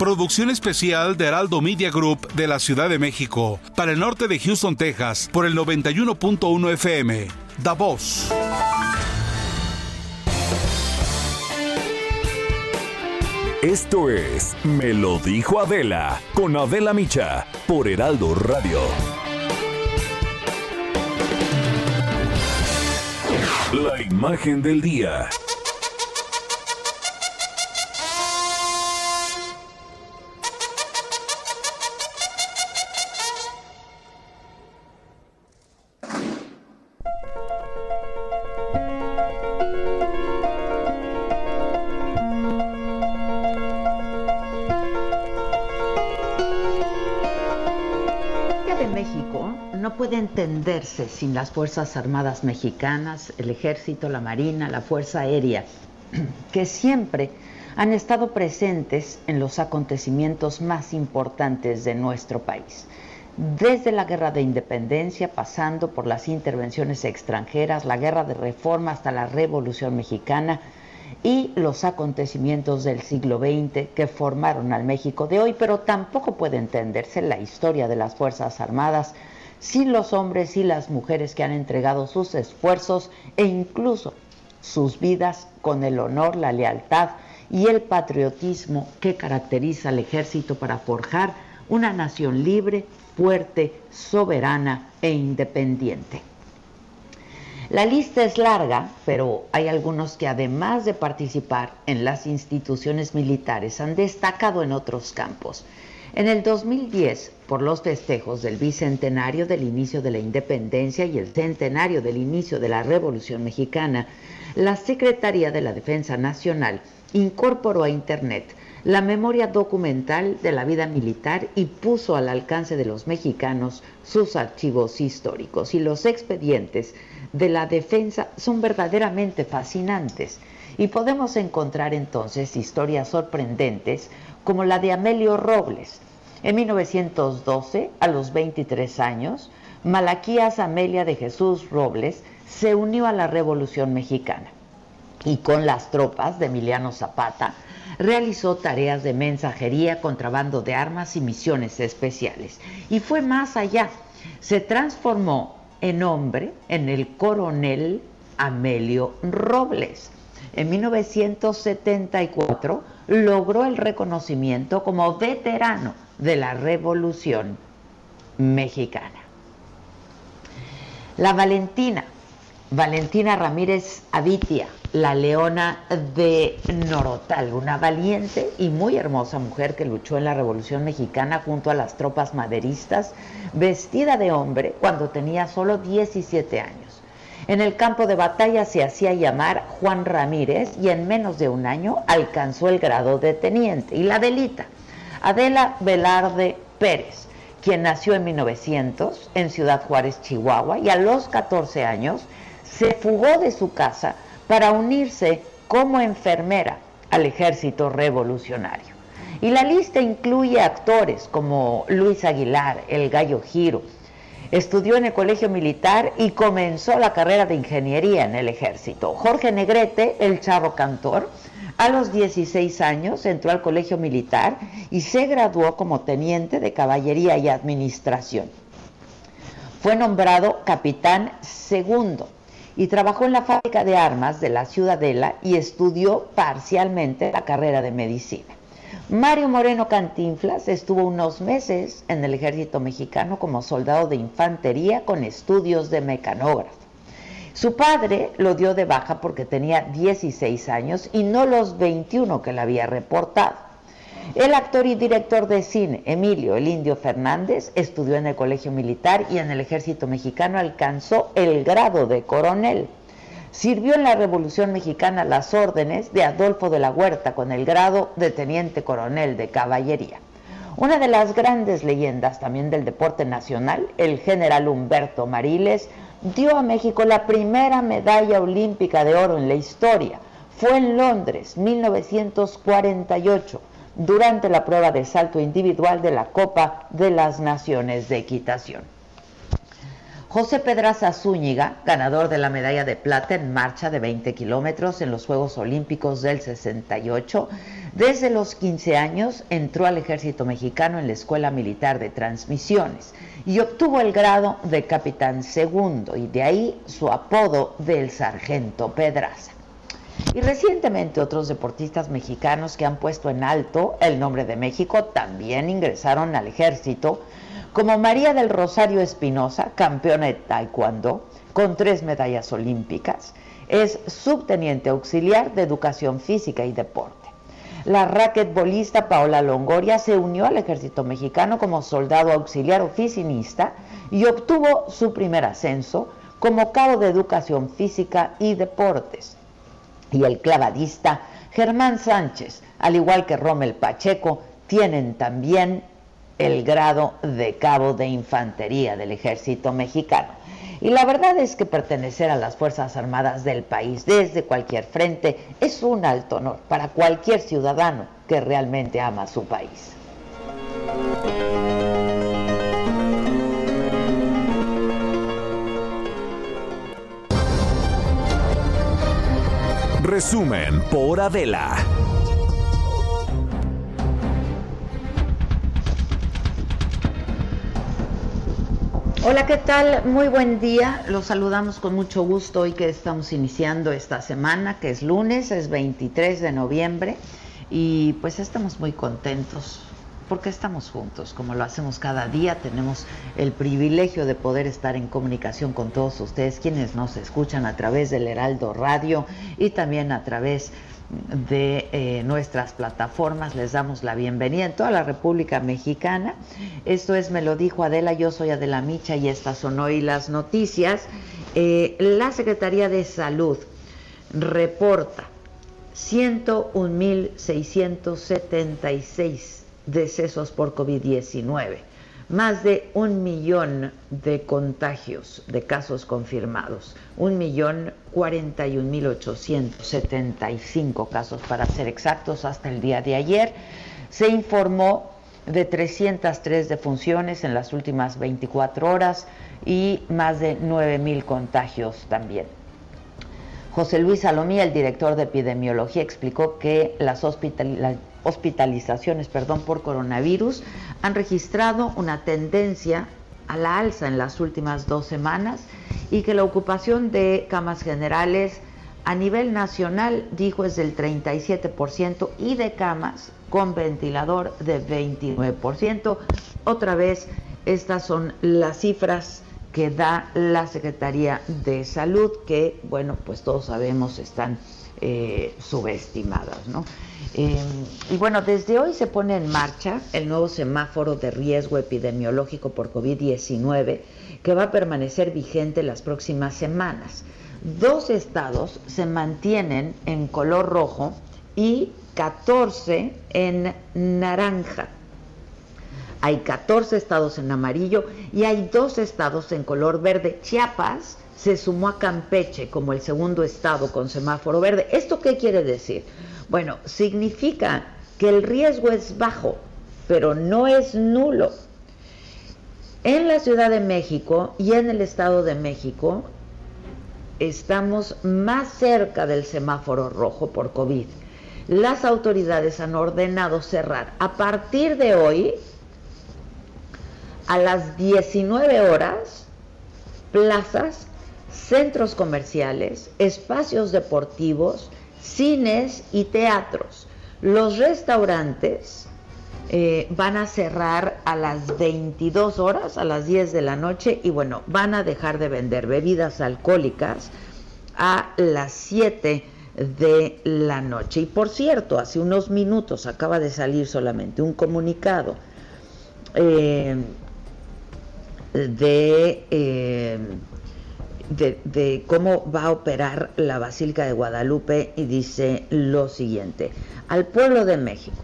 Producción especial de Heraldo Media Group de la Ciudad de México para el norte de Houston, Texas, por el 91.1 FM. Da Voz. Esto es Me lo dijo Adela con Adela Micha por Heraldo Radio. La imagen del día. Entenderse sin las Fuerzas Armadas mexicanas, el Ejército, la Marina, la Fuerza Aérea, que siempre han estado presentes en los acontecimientos más importantes de nuestro país. Desde la Guerra de Independencia, pasando por las intervenciones extranjeras, la Guerra de Reforma hasta la Revolución Mexicana y los acontecimientos del siglo XX que formaron al México de hoy, pero tampoco puede entenderse la historia de las Fuerzas Armadas sin los hombres y las mujeres que han entregado sus esfuerzos e incluso sus vidas con el honor, la lealtad y el patriotismo que caracteriza al ejército para forjar una nación libre, fuerte, soberana e independiente. La lista es larga, pero hay algunos que además de participar en las instituciones militares han destacado en otros campos. En el 2010, por los festejos del bicentenario del inicio de la independencia y el centenario del inicio de la Revolución Mexicana, la Secretaría de la Defensa Nacional incorporó a Internet la memoria documental de la vida militar y puso al alcance de los mexicanos sus archivos históricos. Y los expedientes de la defensa son verdaderamente fascinantes. Y podemos encontrar entonces historias sorprendentes como la de Amelio Robles. En 1912, a los 23 años, Malaquías Amelia de Jesús Robles se unió a la Revolución Mexicana y con las tropas de Emiliano Zapata realizó tareas de mensajería, contrabando de armas y misiones especiales. Y fue más allá, se transformó en hombre en el coronel Amelio Robles. En 1974 logró el reconocimiento como veterano de la Revolución Mexicana. La Valentina, Valentina Ramírez Avitia, la leona de Norotal, una valiente y muy hermosa mujer que luchó en la Revolución Mexicana junto a las tropas maderistas, vestida de hombre cuando tenía solo 17 años. En el campo de batalla se hacía llamar Juan Ramírez y en menos de un año alcanzó el grado de teniente. Y la delita, Adela Velarde Pérez, quien nació en 1900 en Ciudad Juárez, Chihuahua, y a los 14 años se fugó de su casa para unirse como enfermera al ejército revolucionario. Y la lista incluye actores como Luis Aguilar, El Gallo Giro, Estudió en el Colegio Militar y comenzó la carrera de ingeniería en el ejército. Jorge Negrete, el charro cantor, a los 16 años entró al Colegio Militar y se graduó como teniente de caballería y administración. Fue nombrado capitán segundo y trabajó en la fábrica de armas de la Ciudadela y estudió parcialmente la carrera de medicina. Mario Moreno Cantinflas estuvo unos meses en el ejército mexicano como soldado de infantería con estudios de mecanógrafo. Su padre lo dio de baja porque tenía 16 años y no los 21 que le había reportado. El actor y director de cine Emilio El Indio Fernández estudió en el Colegio Militar y en el Ejército Mexicano alcanzó el grado de coronel. Sirvió en la Revolución Mexicana las órdenes de Adolfo de la Huerta con el grado de teniente coronel de caballería. Una de las grandes leyendas también del deporte nacional, el general Humberto Mariles, dio a México la primera medalla olímpica de oro en la historia. Fue en Londres, 1948, durante la prueba de salto individual de la Copa de las Naciones de Equitación. José Pedraza Zúñiga, ganador de la medalla de plata en marcha de 20 kilómetros en los Juegos Olímpicos del 68, desde los 15 años entró al ejército mexicano en la Escuela Militar de Transmisiones y obtuvo el grado de capitán segundo y de ahí su apodo del sargento Pedraza. Y recientemente otros deportistas mexicanos que han puesto en alto el nombre de México también ingresaron al ejército como María del Rosario Espinosa, campeona de taekwondo, con tres medallas olímpicas, es subteniente auxiliar de educación física y deporte. La raquetbolista Paola Longoria se unió al ejército mexicano como soldado auxiliar oficinista y obtuvo su primer ascenso como cabo de educación física y deportes. Y el clavadista Germán Sánchez, al igual que Rommel Pacheco, tienen también el grado de cabo de infantería del ejército mexicano. Y la verdad es que pertenecer a las Fuerzas Armadas del país desde cualquier frente es un alto honor para cualquier ciudadano que realmente ama su país. Resumen por Adela. Hola, ¿qué tal? Muy buen día. Los saludamos con mucho gusto hoy que estamos iniciando esta semana, que es lunes, es 23 de noviembre y pues estamos muy contentos porque estamos juntos, como lo hacemos cada día, tenemos el privilegio de poder estar en comunicación con todos ustedes, quienes nos escuchan a través del Heraldo Radio y también a través de de eh, nuestras plataformas. Les damos la bienvenida en toda la República Mexicana. Esto es Me lo dijo Adela, yo soy Adela Micha y estas son hoy las noticias. Eh, la Secretaría de Salud reporta 101.676 decesos por COVID-19 más de un millón de contagios, de casos confirmados, un millón cuarenta y un mil ochocientos setenta y cinco casos para ser exactos hasta el día de ayer. Se informó de 303 defunciones en las últimas 24 horas y más de 9 mil contagios también. José Luis Salomía, el director de epidemiología, explicó que las hospitalizaciones perdón, por coronavirus han registrado una tendencia a la alza en las últimas dos semanas y que la ocupación de camas generales a nivel nacional, dijo, es del 37% y de camas con ventilador de 29%. Otra vez, estas son las cifras que da la Secretaría de Salud, que, bueno, pues todos sabemos están eh, subestimadas, ¿no? Eh, y bueno, desde hoy se pone en marcha el nuevo semáforo de riesgo epidemiológico por COVID-19 que va a permanecer vigente las próximas semanas. Dos estados se mantienen en color rojo y 14 en naranja. Hay 14 estados en amarillo y hay dos estados en color verde. Chiapas se sumó a Campeche como el segundo estado con semáforo verde. ¿Esto qué quiere decir? Bueno, significa que el riesgo es bajo, pero no es nulo. En la Ciudad de México y en el Estado de México estamos más cerca del semáforo rojo por COVID. Las autoridades han ordenado cerrar a partir de hoy a las 19 horas plazas, centros comerciales, espacios deportivos, cines y teatros. Los restaurantes eh, van a cerrar a las 22 horas, a las 10 de la noche, y bueno, van a dejar de vender bebidas alcohólicas a las 7 de la noche. Y por cierto, hace unos minutos acaba de salir solamente un comunicado eh, de... Eh, de, cómo va a operar la Basílica de Guadalupe y dice lo siguiente, al pueblo de México.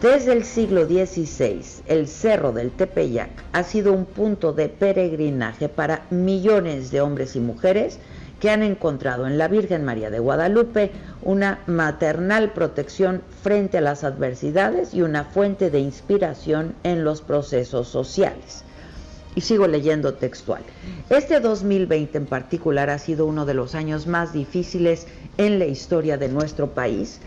Desde el siglo XVI, el Cerro del Tepeyac ha sido un punto de peregrinaje para millones de hombres y mujeres que han encontrado en la Virgen María de Guadalupe una maternal protección frente a las adversidades y una fuente de inspiración en los procesos sociales. Y sigo leyendo textual. Este 2020 en particular ha sido uno de los años más difíciles en la historia de nuestro país,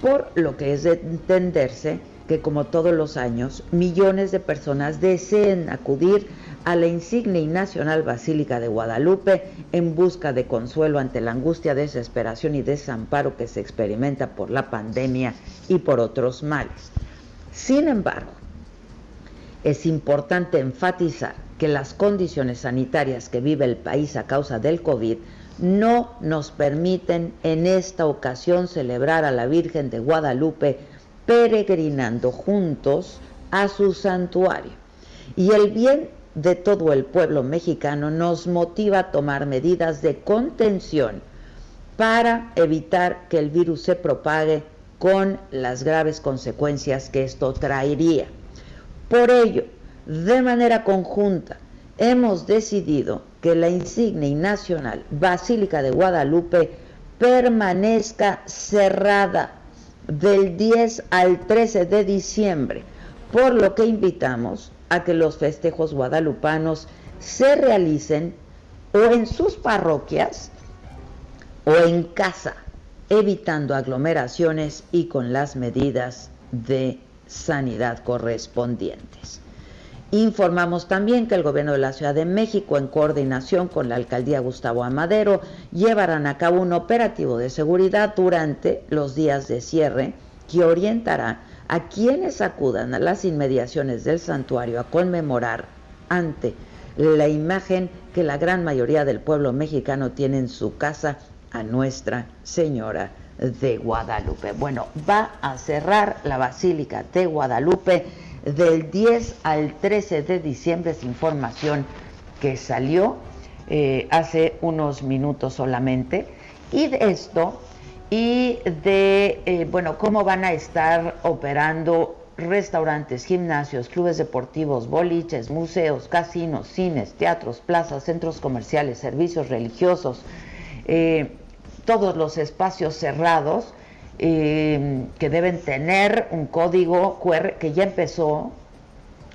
por lo que es de entenderse que como todos los años, millones de personas deseen acudir a la insigne y nacional Basílica de Guadalupe en busca de consuelo ante la angustia, desesperación y desamparo que se experimenta por la pandemia y por otros males. Sin embargo, es importante enfatizar que las condiciones sanitarias que vive el país a causa del COVID no nos permiten en esta ocasión celebrar a la Virgen de Guadalupe peregrinando juntos a su santuario. Y el bien de todo el pueblo mexicano nos motiva a tomar medidas de contención para evitar que el virus se propague con las graves consecuencias que esto traería. Por ello, de manera conjunta, hemos decidido que la insignia y nacional Basílica de Guadalupe permanezca cerrada del 10 al 13 de diciembre, por lo que invitamos a que los festejos guadalupanos se realicen o en sus parroquias o en casa, evitando aglomeraciones y con las medidas de sanidad correspondientes. Informamos también que el gobierno de la Ciudad de México, en coordinación con la alcaldía Gustavo Amadero, llevarán a cabo un operativo de seguridad durante los días de cierre que orientará a quienes acudan a las inmediaciones del santuario a conmemorar ante la imagen que la gran mayoría del pueblo mexicano tiene en su casa a Nuestra Señora de Guadalupe. Bueno, va a cerrar la Basílica de Guadalupe del 10 al 13 de diciembre, es información que salió eh, hace unos minutos solamente. Y de esto y de, eh, bueno, cómo van a estar operando restaurantes, gimnasios, clubes deportivos, boliches, museos, casinos, cines, teatros, plazas, centros comerciales, servicios religiosos, eh, todos los espacios cerrados eh, que deben tener un código QR que ya empezó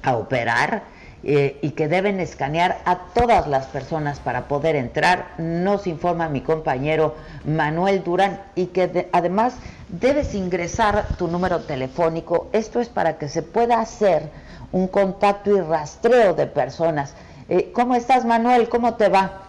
a operar eh, y que deben escanear a todas las personas para poder entrar, nos informa mi compañero Manuel Durán, y que además debes ingresar tu número telefónico. Esto es para que se pueda hacer un contacto y rastreo de personas. Eh, ¿Cómo estás, Manuel? ¿Cómo te va?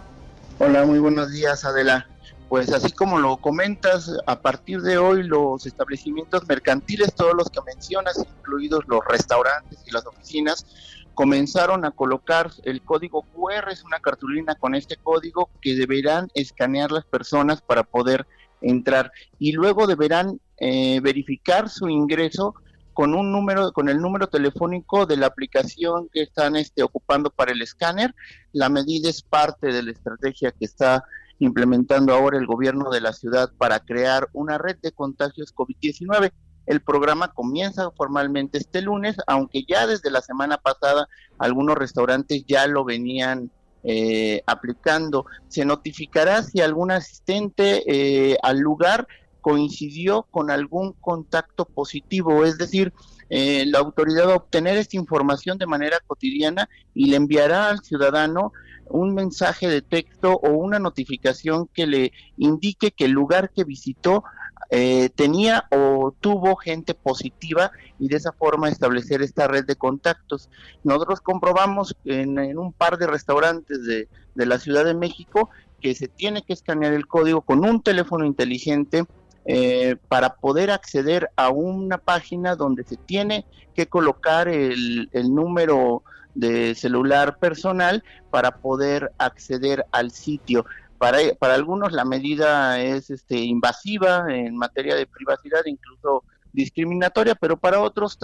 Hola, muy buenos días, Adela. Pues así como lo comentas, a partir de hoy los establecimientos mercantiles, todos los que mencionas, incluidos los restaurantes y las oficinas, comenzaron a colocar el código QR, es una cartulina con este código que deberán escanear las personas para poder entrar y luego deberán eh, verificar su ingreso con un número, con el número telefónico de la aplicación que están este, ocupando para el escáner. La medida es parte de la estrategia que está implementando ahora el gobierno de la ciudad para crear una red de contagios COVID-19. El programa comienza formalmente este lunes, aunque ya desde la semana pasada algunos restaurantes ya lo venían eh, aplicando. Se notificará si algún asistente eh, al lugar coincidió con algún contacto positivo, es decir, eh, la autoridad va a obtener esta información de manera cotidiana y le enviará al ciudadano un mensaje de texto o una notificación que le indique que el lugar que visitó eh, tenía o tuvo gente positiva y de esa forma establecer esta red de contactos. Nosotros comprobamos en, un par de restaurantes de, la Ciudad de México que se tiene que escanear el código con un teléfono inteligente eh, para poder acceder a una página donde se tiene que colocar el, el número de celular personal para poder acceder al sitio. Para, para algunos la medida es este, invasiva en materia de privacidad, incluso discriminatoria, pero para otros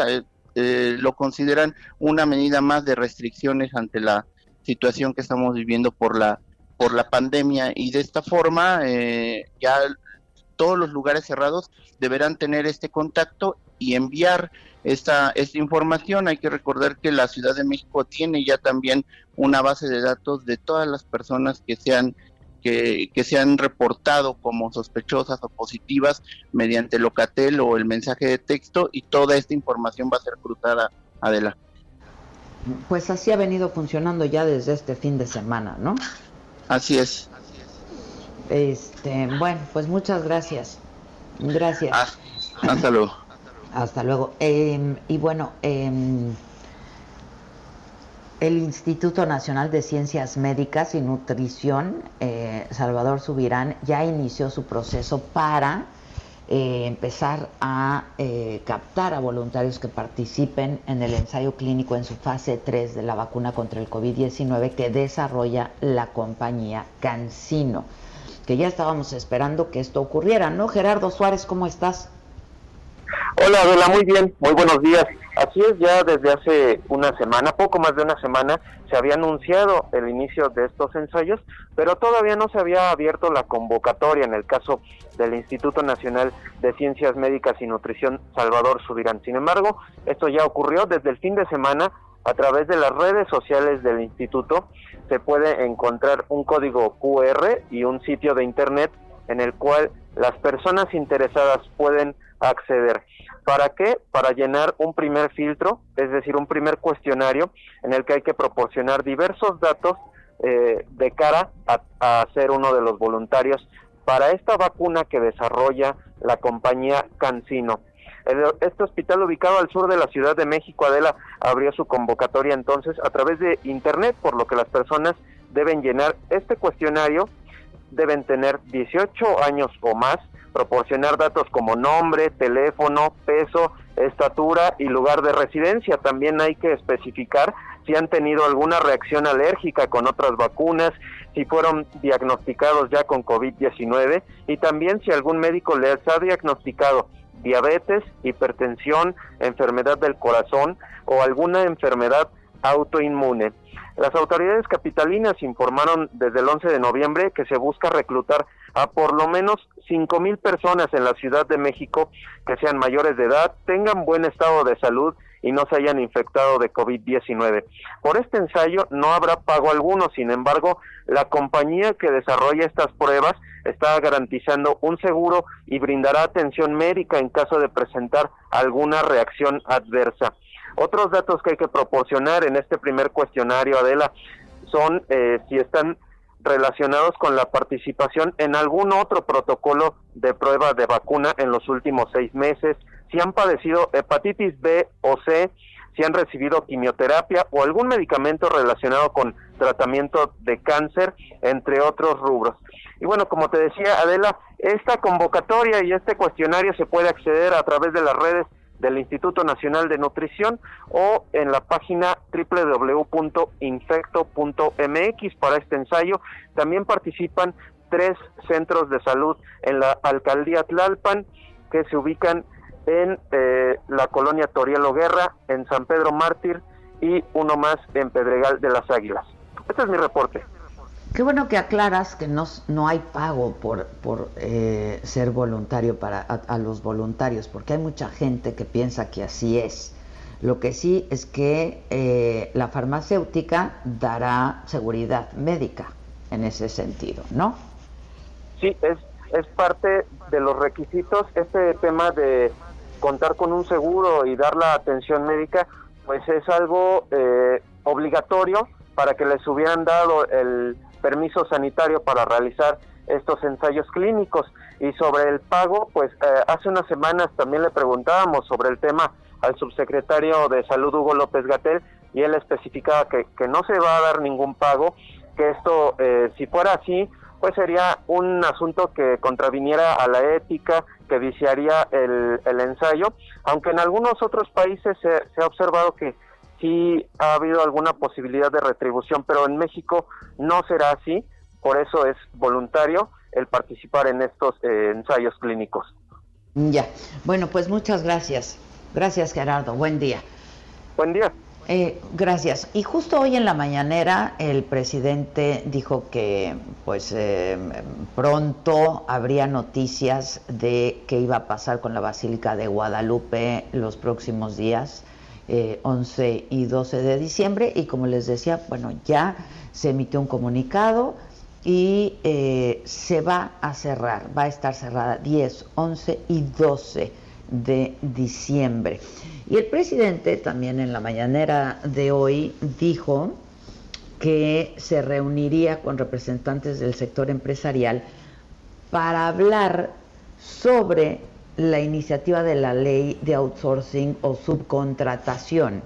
eh, lo consideran una medida más de restricciones ante la situación que estamos viviendo por la por la pandemia y de esta forma eh, ya todos los lugares cerrados deberán tener este contacto y enviar esta, esta información. Hay que recordar que la Ciudad de México tiene ya también una base de datos de todas las personas que sean que, que se han reportado como sospechosas o positivas mediante Locatel o el mensaje de texto y toda esta información va a ser cruzada Adela. Pues así ha venido funcionando ya desde este fin de semana, ¿no? Así es. Este, bueno, pues muchas gracias. Gracias. Ah, hasta luego. Hasta luego. Em, y bueno, eh, el Instituto Nacional de Ciencias Médicas y Nutrición, eh, Salvador Subirán, ya inició su proceso para eh, empezar a eh, captar a voluntarios que participen en el ensayo clínico en su fase 3 de la vacuna contra el COVID-19 que desarrolla la compañía Cancino, que ya estábamos esperando que esto ocurriera, ¿no? Gerardo Suárez, ¿cómo estás? Hola, hola, muy bien, muy buenos días. Así es, ya desde hace una semana, poco más de una semana, se había anunciado el inicio de estos ensayos, pero todavía no se había abierto la convocatoria en el caso del Instituto Nacional de Ciencias Médicas y Nutrición Salvador Subirán. Sin embargo, esto ya ocurrió desde el fin de semana a través de las redes sociales del instituto. Se puede encontrar un código QR y un sitio de internet en el cual las personas interesadas pueden acceder. ¿Para qué? Para llenar un primer filtro, es decir, un primer cuestionario en el que hay que proporcionar diversos datos eh, de cara a, ser uno de los voluntarios para esta vacuna que desarrolla la compañía Cancino. Este hospital ubicado al sur de la Ciudad de México, Adela, abrió su convocatoria entonces a través de Internet, por lo que las personas deben llenar este cuestionario, deben tener 18 años o más, proporcionar datos como nombre, teléfono, peso, estatura y lugar de residencia. También hay que especificar si han tenido alguna reacción alérgica con otras vacunas, si fueron diagnosticados ya con COVID-19 y también si algún médico les ha diagnosticado diabetes, hipertensión, enfermedad del corazón o alguna enfermedad autoinmune. Las autoridades capitalinas informaron desde el 11 de noviembre que se busca reclutar a por lo menos cinco mil personas en la Ciudad de México que sean mayores de edad, tengan buen estado de salud y no se hayan infectado de COVID-19. Por este ensayo no habrá pago alguno, sin embargo, la compañía que desarrolla estas pruebas está garantizando un seguro y brindará atención médica en caso de presentar alguna reacción adversa. Otros datos que hay que proporcionar en este primer cuestionario, Adela, son eh, si están relacionados con la participación en algún otro protocolo de prueba de vacuna en los últimos seis meses, si han padecido hepatitis B o C, si han recibido quimioterapia o algún medicamento relacionado con tratamiento de cáncer, entre otros rubros. Y bueno, como te decía Adela, esta convocatoria y este cuestionario se puede acceder a través de las redes del Instituto Nacional de Nutrición o en la página www.infecto.mx para este ensayo. También participan tres centros de salud en la alcaldía Tlalpan que se ubican en eh, la colonia Torielo Guerra, en San Pedro Mártir y uno más en Pedregal de las Águilas. Este es mi reporte. Qué bueno que aclaras que no, no hay pago por, por eh, ser voluntario para a, los voluntarios, porque hay mucha gente que piensa que así es. Lo que sí es que eh, la farmacéutica dará seguridad médica en ese sentido, ¿no? Sí, es, es parte de los requisitos. Este tema de contar con un seguro y dar la atención médica, pues es algo eh, obligatorio para que les hubieran dado el permiso sanitario para realizar estos ensayos clínicos. Y sobre el pago, pues eh, hace unas semanas también le preguntábamos sobre el tema al subsecretario de Salud Hugo López Gatel y él especificaba que, que no se va a dar ningún pago, que esto, eh, si fuera así, pues sería un asunto que contraviniera a la ética, que viciaría el, el ensayo, aunque en algunos otros países se, se ha observado que sí ha habido alguna posibilidad de retribución, pero en México no será así, por eso es voluntario el participar en estos eh, ensayos clínicos. Ya, bueno, pues muchas gracias. Gracias Gerardo, buen día. Buen día. Eh, gracias. Y justo hoy en la mañanera el presidente dijo que pues eh, pronto habría noticias de qué iba a pasar con la Basílica de Guadalupe los próximos días, 11 eh, y 12 de diciembre. Y como les decía, bueno, ya se emitió un comunicado y se va a cerrar, va a estar cerrada 10, 11 y 12 de diciembre. Y el presidente también en la mañanera de hoy dijo que se reuniría con representantes del sector empresarial para hablar sobre la iniciativa de la ley de outsourcing o subcontratación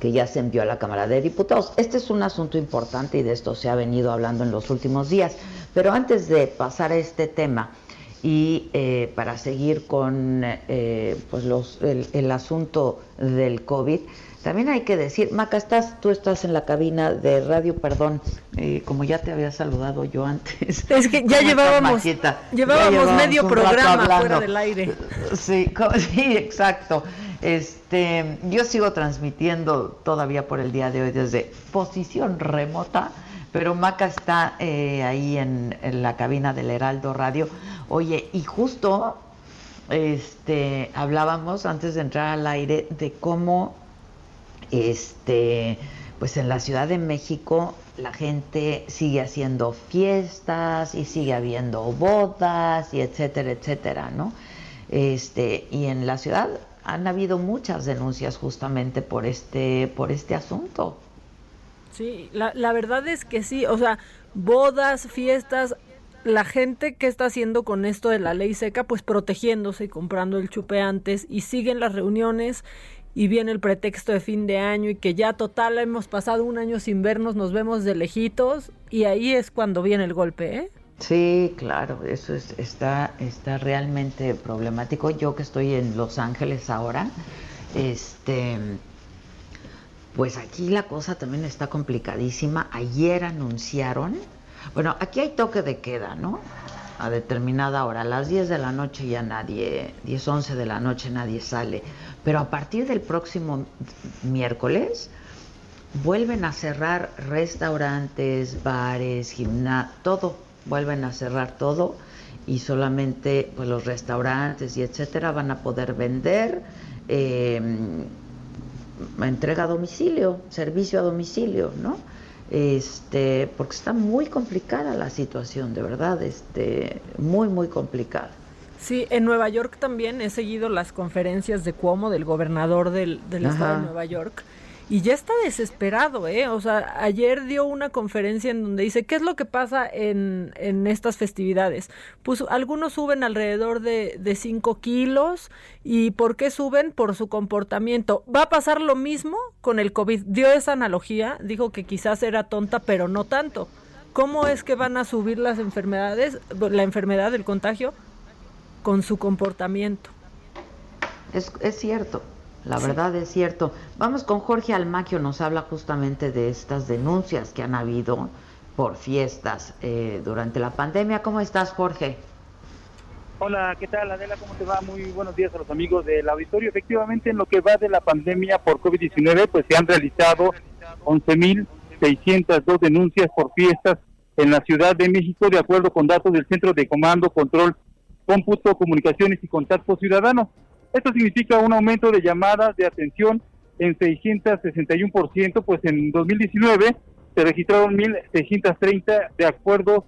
que ya se envió a la Cámara de Diputados. Este es un asunto importante y de esto se ha venido hablando en los últimos días. Pero antes de pasar a este tema, y eh, para seguir con eh, pues los, el, asunto del COVID, también hay que decir, Maca, estás, tú estás en la cabina de radio, perdón, eh, como ya te había saludado yo antes. Es que ya llevábamos, llevábamos, medio programa fuera del aire. Sí, sí, exacto. Este, yo sigo transmitiendo todavía por el día de hoy desde posición remota, pero Maca está ahí en, en la cabina del Heraldo Radio Oye, y justo este hablábamos antes de entrar al aire de cómo este pues en la Ciudad de México la gente sigue haciendo fiestas y sigue habiendo bodas y etcétera, etcétera, ¿no? Este, y en la ciudad han habido muchas denuncias justamente por este, por este asunto. Sí, la, la verdad es que sí, o sea, bodas, fiestas, la gente que está haciendo con esto de la ley seca, pues protegiéndose y comprando el chupe antes y siguen las reuniones y viene el pretexto de fin de año y que ya total hemos pasado un año sin vernos, nos vemos de lejitos y ahí es cuando viene el golpe, ¿eh? Sí, claro, eso está, está realmente problemático. Yo que estoy en Los Ángeles ahora, este, pues aquí la cosa también está complicadísima. Ayer anunciaron bueno, aquí hay toque de queda, ¿no? A determinada hora. A las 10 de la noche ya nadie, 10, 11 de la noche nadie sale. Pero a partir del próximo miércoles vuelven a cerrar restaurantes, bares, gimnasios, todo. Vuelven a cerrar todo y solamente pues, los restaurantes y etcétera van a poder vender eh, entrega a domicilio, servicio a domicilio, ¿no? este, porque está muy complicada la situación, de verdad, este, muy, muy complicada. Sí, en Nueva York también he seguido las conferencias de Cuomo, del gobernador del, del estado de Nueva York, y ya está desesperado, ¿eh? O sea, ayer dio una conferencia en donde dice, ¿qué es lo que pasa en, en estas festividades? Pues algunos suben alrededor de, de 5 kilos y ¿por qué suben? Por su comportamiento. Va a pasar lo mismo con el COVID. Dio esa analogía, dijo que quizás era tonta, pero no tanto. ¿Cómo es que van a subir las enfermedades, la enfermedad, del contagio? Con su comportamiento. Es, es cierto, la verdad es cierto. Vamos con Jorge Almaquio, nos habla justamente de estas denuncias que han habido por fiestas eh, durante la pandemia. ¿Cómo estás, Jorge? Hola, ¿qué tal Adela? ¿Cómo te va? Muy buenos días a los amigos del auditorio. Efectivamente, en lo que va de la pandemia por COVID-19, pues se han realizado 11.602 denuncias por fiestas en la Ciudad de México, de acuerdo con datos del Centro de Comando, Control, Cómputo, Comunicaciones y Contacto Ciudadano. Esto significa un aumento de llamadas de atención en 661%, pues en 2019 se registraron 1.630 de acuerdo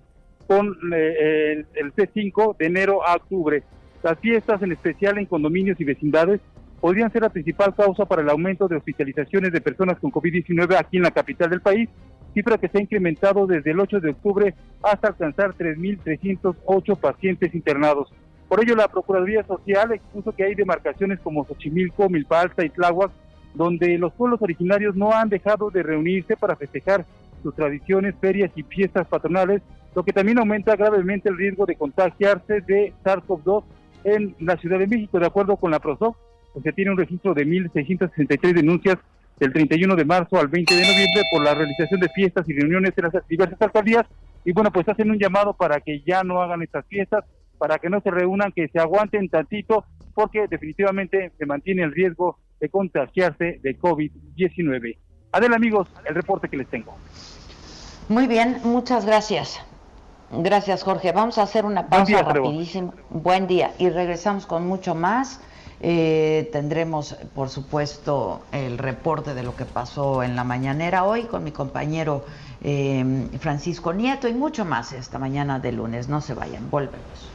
con eh, el, C5 de enero a octubre. Las fiestas, en especial en condominios y vecindades, podrían ser la principal causa para el aumento de hospitalizaciones de personas con COVID-19 aquí en la capital del país, cifra que se ha incrementado desde el 8 de octubre hasta alcanzar 3.308 pacientes internados. Por ello, la Procuraduría Social expuso que hay demarcaciones como Xochimilco, Milpalta y Tláhuac, donde los pueblos originarios no han dejado de reunirse para festejar sus tradiciones, ferias y fiestas patronales, lo que también aumenta gravemente el riesgo de contagiarse de SARS-CoV-2 en la Ciudad de México. De acuerdo con la PROSOC, pues se tiene un registro de 1.663 denuncias del 31 de marzo al 20 de noviembre por la realización de fiestas y reuniones en las diversas alcaldías. Y bueno, pues hacen un llamado para que ya no hagan estas fiestas, para que no se reúnan, que se aguanten tantito, porque definitivamente se mantiene el riesgo de contagiarse de COVID-19. Adel amigos, el reporte que les tengo. Muy bien, muchas gracias. Gracias, Jorge. Vamos a hacer una pausa rapidísima. Buen día. Y regresamos con mucho más. Eh, tendremos, por supuesto, el reporte de lo que pasó en la mañanera hoy con mi compañero eh, Francisco Nieto y mucho más esta mañana de lunes. No se vayan, volvemos.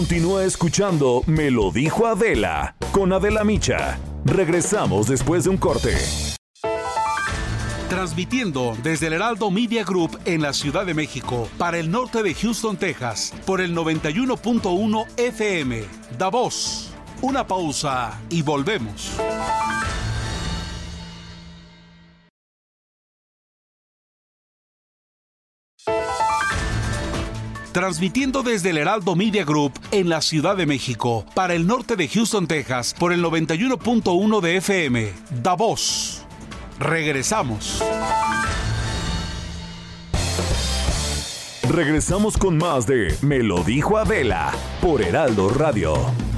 Continúa escuchando Me lo dijo Adela con Adela Micha. Regresamos después de un corte. Transmitiendo desde el Heraldo Media Group en la Ciudad de México para el norte de Houston, Texas, por el 91.1 FM. Voz. Una pausa y volvemos. Transmitiendo desde el Heraldo Media Group en la Ciudad de México, para el norte de Houston, Texas, por el 91.1 de FM. Voz. Regresamos. Regresamos con más de Me lo dijo Adela por Heraldo Radio.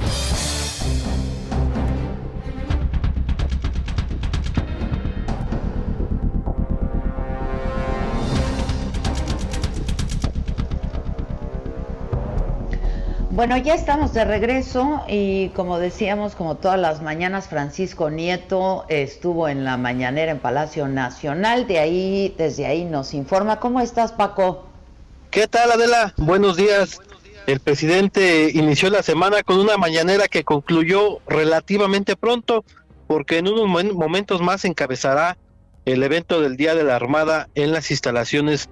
Bueno, ya estamos de regreso y como decíamos, como todas las mañanas, Francisco Nieto estuvo en la mañanera en Palacio Nacional, de ahí, desde ahí nos informa. ¿Cómo estás, Paco? ¿Qué tal, Adela? Buenos días. El presidente inició la semana con una mañanera que concluyó relativamente pronto, porque en unos momentos más encabezará el evento del Día de la Armada en las instalaciones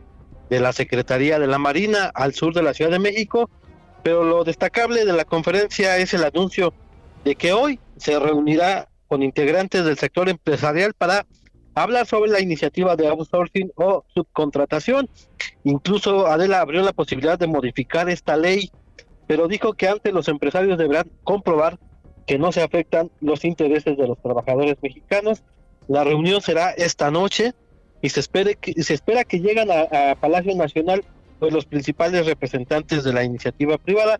de la Secretaría de la Marina al sur de la Ciudad de México pero lo destacable de la conferencia es el anuncio de que hoy se reunirá con integrantes del sector empresarial para hablar sobre la iniciativa de outsourcing o subcontratación. Incluso Adela abrió la posibilidad de modificar esta ley, pero dijo que antes los empresarios deberán comprobar que no se afectan los intereses de los trabajadores mexicanos. La reunión será esta noche y se, espere que, se espera que lleguen a Palacio Nacional pues los principales representantes de la iniciativa privada.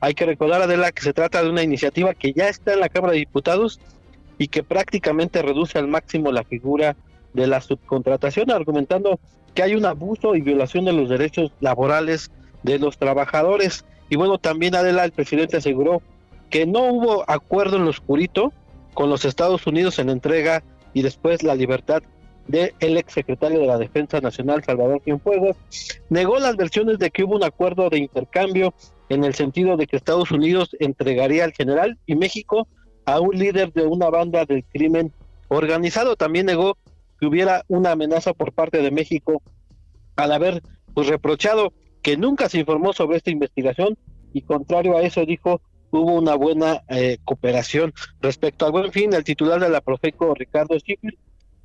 Hay que recordar, Adela, que se trata de una iniciativa que ya está en la Cámara de Diputados y que prácticamente reduce al máximo la figura de la subcontratación, argumentando que hay un abuso y violación de los derechos laborales de los trabajadores. Y bueno, también Adela, el presidente aseguró que no hubo acuerdo en lo oscurito con los Estados Unidos en la entrega y después la libertad del ex exsecretario de la Defensa Nacional, Salvador Cienfuegos, negó las versiones de que hubo un acuerdo de intercambio en el sentido de que Estados Unidos entregaría al general y México a un líder de una banda del crimen organizado. También negó que hubiera una amenaza por parte de México al haber pues, reprochado que nunca se informó sobre esta investigación y contrario a eso dijo hubo una buena eh, cooperación respecto al buen fin el titular de la Profeco Ricardo Schiffel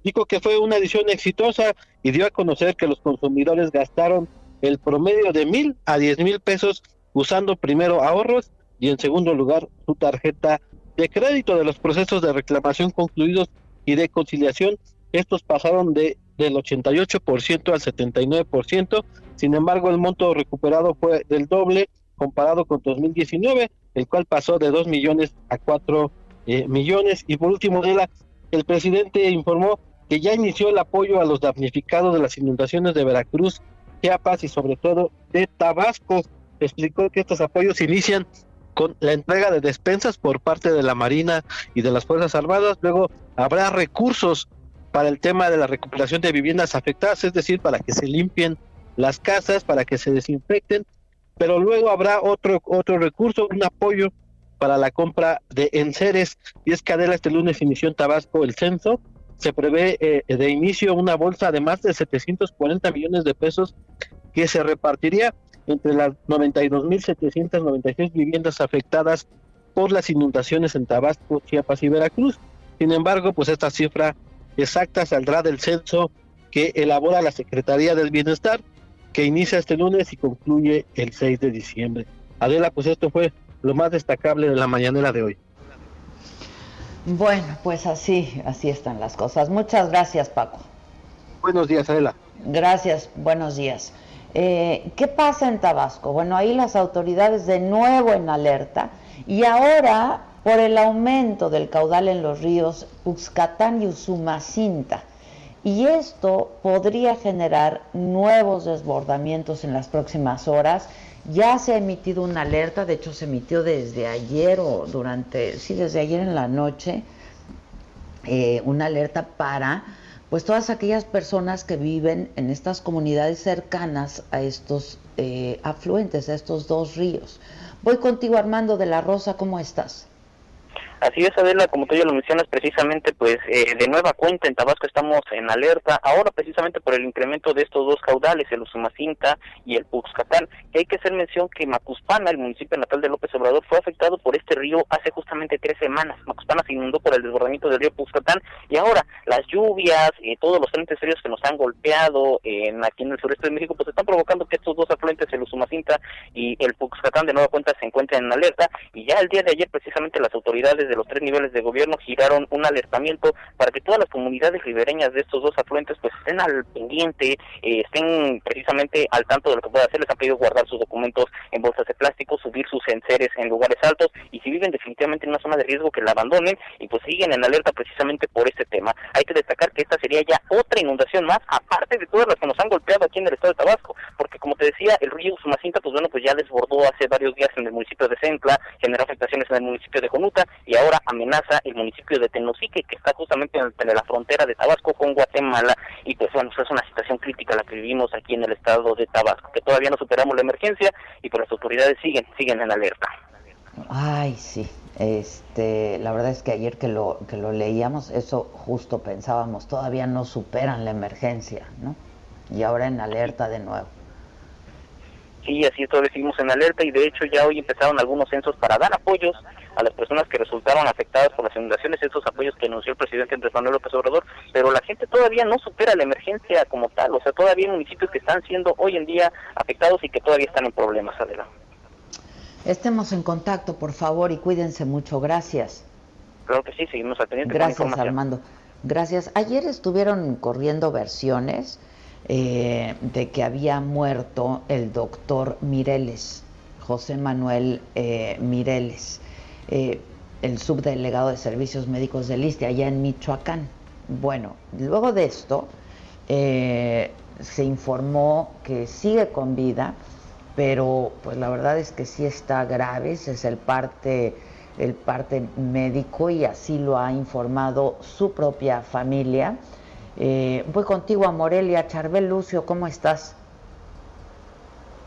Dijo que fue una edición exitosa y dio a conocer que los consumidores gastaron el promedio de mil a diez mil pesos usando primero ahorros y en segundo lugar su tarjeta de crédito de los procesos de reclamación concluidos y de conciliación. Estos pasaron de del 88% al 79%, sin embargo el monto recuperado fue del doble comparado con 2019, el cual pasó de 2 millones a 4 eh, millones. Y por último, el presidente informó que ya inició el apoyo a los damnificados de las inundaciones de Veracruz, Chiapas y sobre todo de Tabasco. Explicó que estos apoyos inician con la entrega de despensas por parte de la Marina y de las Fuerzas Armadas. Luego habrá recursos para el tema de la recuperación de viviendas afectadas, es decir, para que se limpien las casas, para que se desinfecten, pero luego habrá otro, otro recurso, un apoyo para la compra de enseres. Y es que Adela este lunes inició en Tabasco el censo se prevé eh, de inicio una bolsa de más de 740 millones de pesos que se repartiría entre las 92.796 viviendas afectadas por las inundaciones en Tabasco, Chiapas y Veracruz. Sin embargo, pues esta cifra exacta saldrá del censo que elabora la Secretaría del Bienestar que inicia este lunes y concluye el 6 de diciembre. Adela, pues esto fue lo más destacable de la mañanera de hoy. Bueno, pues así, así están las cosas. Muchas gracias, Paco. Buenos días, Adela. Gracias, buenos días. Eh, ¿Qué pasa en Tabasco? Bueno, ahí las autoridades de nuevo en alerta y ahora por el aumento del caudal en los ríos Uxcatán y Usumacinta. Y esto podría generar nuevos desbordamientos en las próximas horas. Ya se ha emitido una alerta, de hecho se emitió desde ayer o durante, sí, desde ayer en la noche, eh, una alerta para pues todas aquellas personas que viven en estas comunidades cercanas a estos eh, afluentes, a estos dos ríos. Voy contigo Armando de la Rosa, ¿cómo estás? Así es, Adela, como tú ya lo mencionas, precisamente, pues eh, de nueva cuenta en Tabasco estamos en alerta, ahora precisamente por el incremento de estos dos caudales, el Usumacinta y el Puxcatán, que hay que hacer mención que Macuspana, el municipio natal de López Obrador, fue afectado por este río hace justamente tres semanas. Macuspana se inundó por el desbordamiento del río Puxcatán y ahora las lluvias, y todos los frentes fríos que nos han golpeado en, aquí en el sureste de México, pues están provocando que estos dos afluentes, el Usumacinta y el Puxcatán, de nueva cuenta se encuentren en alerta y ya el día de ayer precisamente las autoridades de los tres niveles de gobierno giraron un alertamiento para que todas las comunidades ribereñas de estos dos afluentes pues estén al pendiente, eh, estén precisamente al tanto de lo que puede hacer. Les han pedido guardar sus documentos en bolsas de plástico, subir sus enseres en lugares altos y si viven definitivamente en una zona de riesgo que la abandonen y pues siguen en alerta precisamente por este tema. Hay que destacar que esta sería ya otra inundación más, aparte de todas las que nos han golpeado aquí en el estado de Tabasco, porque como te decía, el río Sumacinta pues bueno pues ya desbordó hace varios días en el municipio de Centla, generó afectaciones en el municipio de Conuta y ahora amenaza el municipio de Tenosique, que está justamente entre la frontera de Tabasco con Guatemala, y pues bueno, es una situación crítica la que vivimos aquí en el estado de Tabasco, que todavía no superamos la emergencia y pues las autoridades siguen, siguen en alerta. Ay, sí. Este, la verdad es que ayer que lo que lo leíamos, eso justo pensábamos, todavía no superan la emergencia, ¿no? Y ahora en alerta de nuevo. Sí, así es, todavía seguimos en alerta y de hecho ya hoy empezaron algunos censos para dar apoyos a las personas que resultaron afectadas por las inundaciones, estos apoyos que anunció el presidente Andrés Manuel López Obrador, pero la gente todavía no supera la emergencia como tal, o sea, todavía hay municipios que están siendo hoy en día afectados y que todavía están en problemas, Adela. Estemos en contacto, por favor, y cuídense mucho. Gracias. Claro que sí, seguimos atendiendo. Gracias, Armando. Gracias. Ayer estuvieron corriendo versiones eh, de que había muerto el doctor Mireles, José Manuel eh, Mireles. Eh, el subdelegado de Servicios Médicos del ISTE allá en Michoacán. Bueno, luego de esto se informó que sigue con vida, pero pues la verdad es que sí está grave, es el parte, el parte médico y así lo ha informado su propia familia. Eh, voy contigo a Morelia, Charbel Lucio, ¿cómo estás?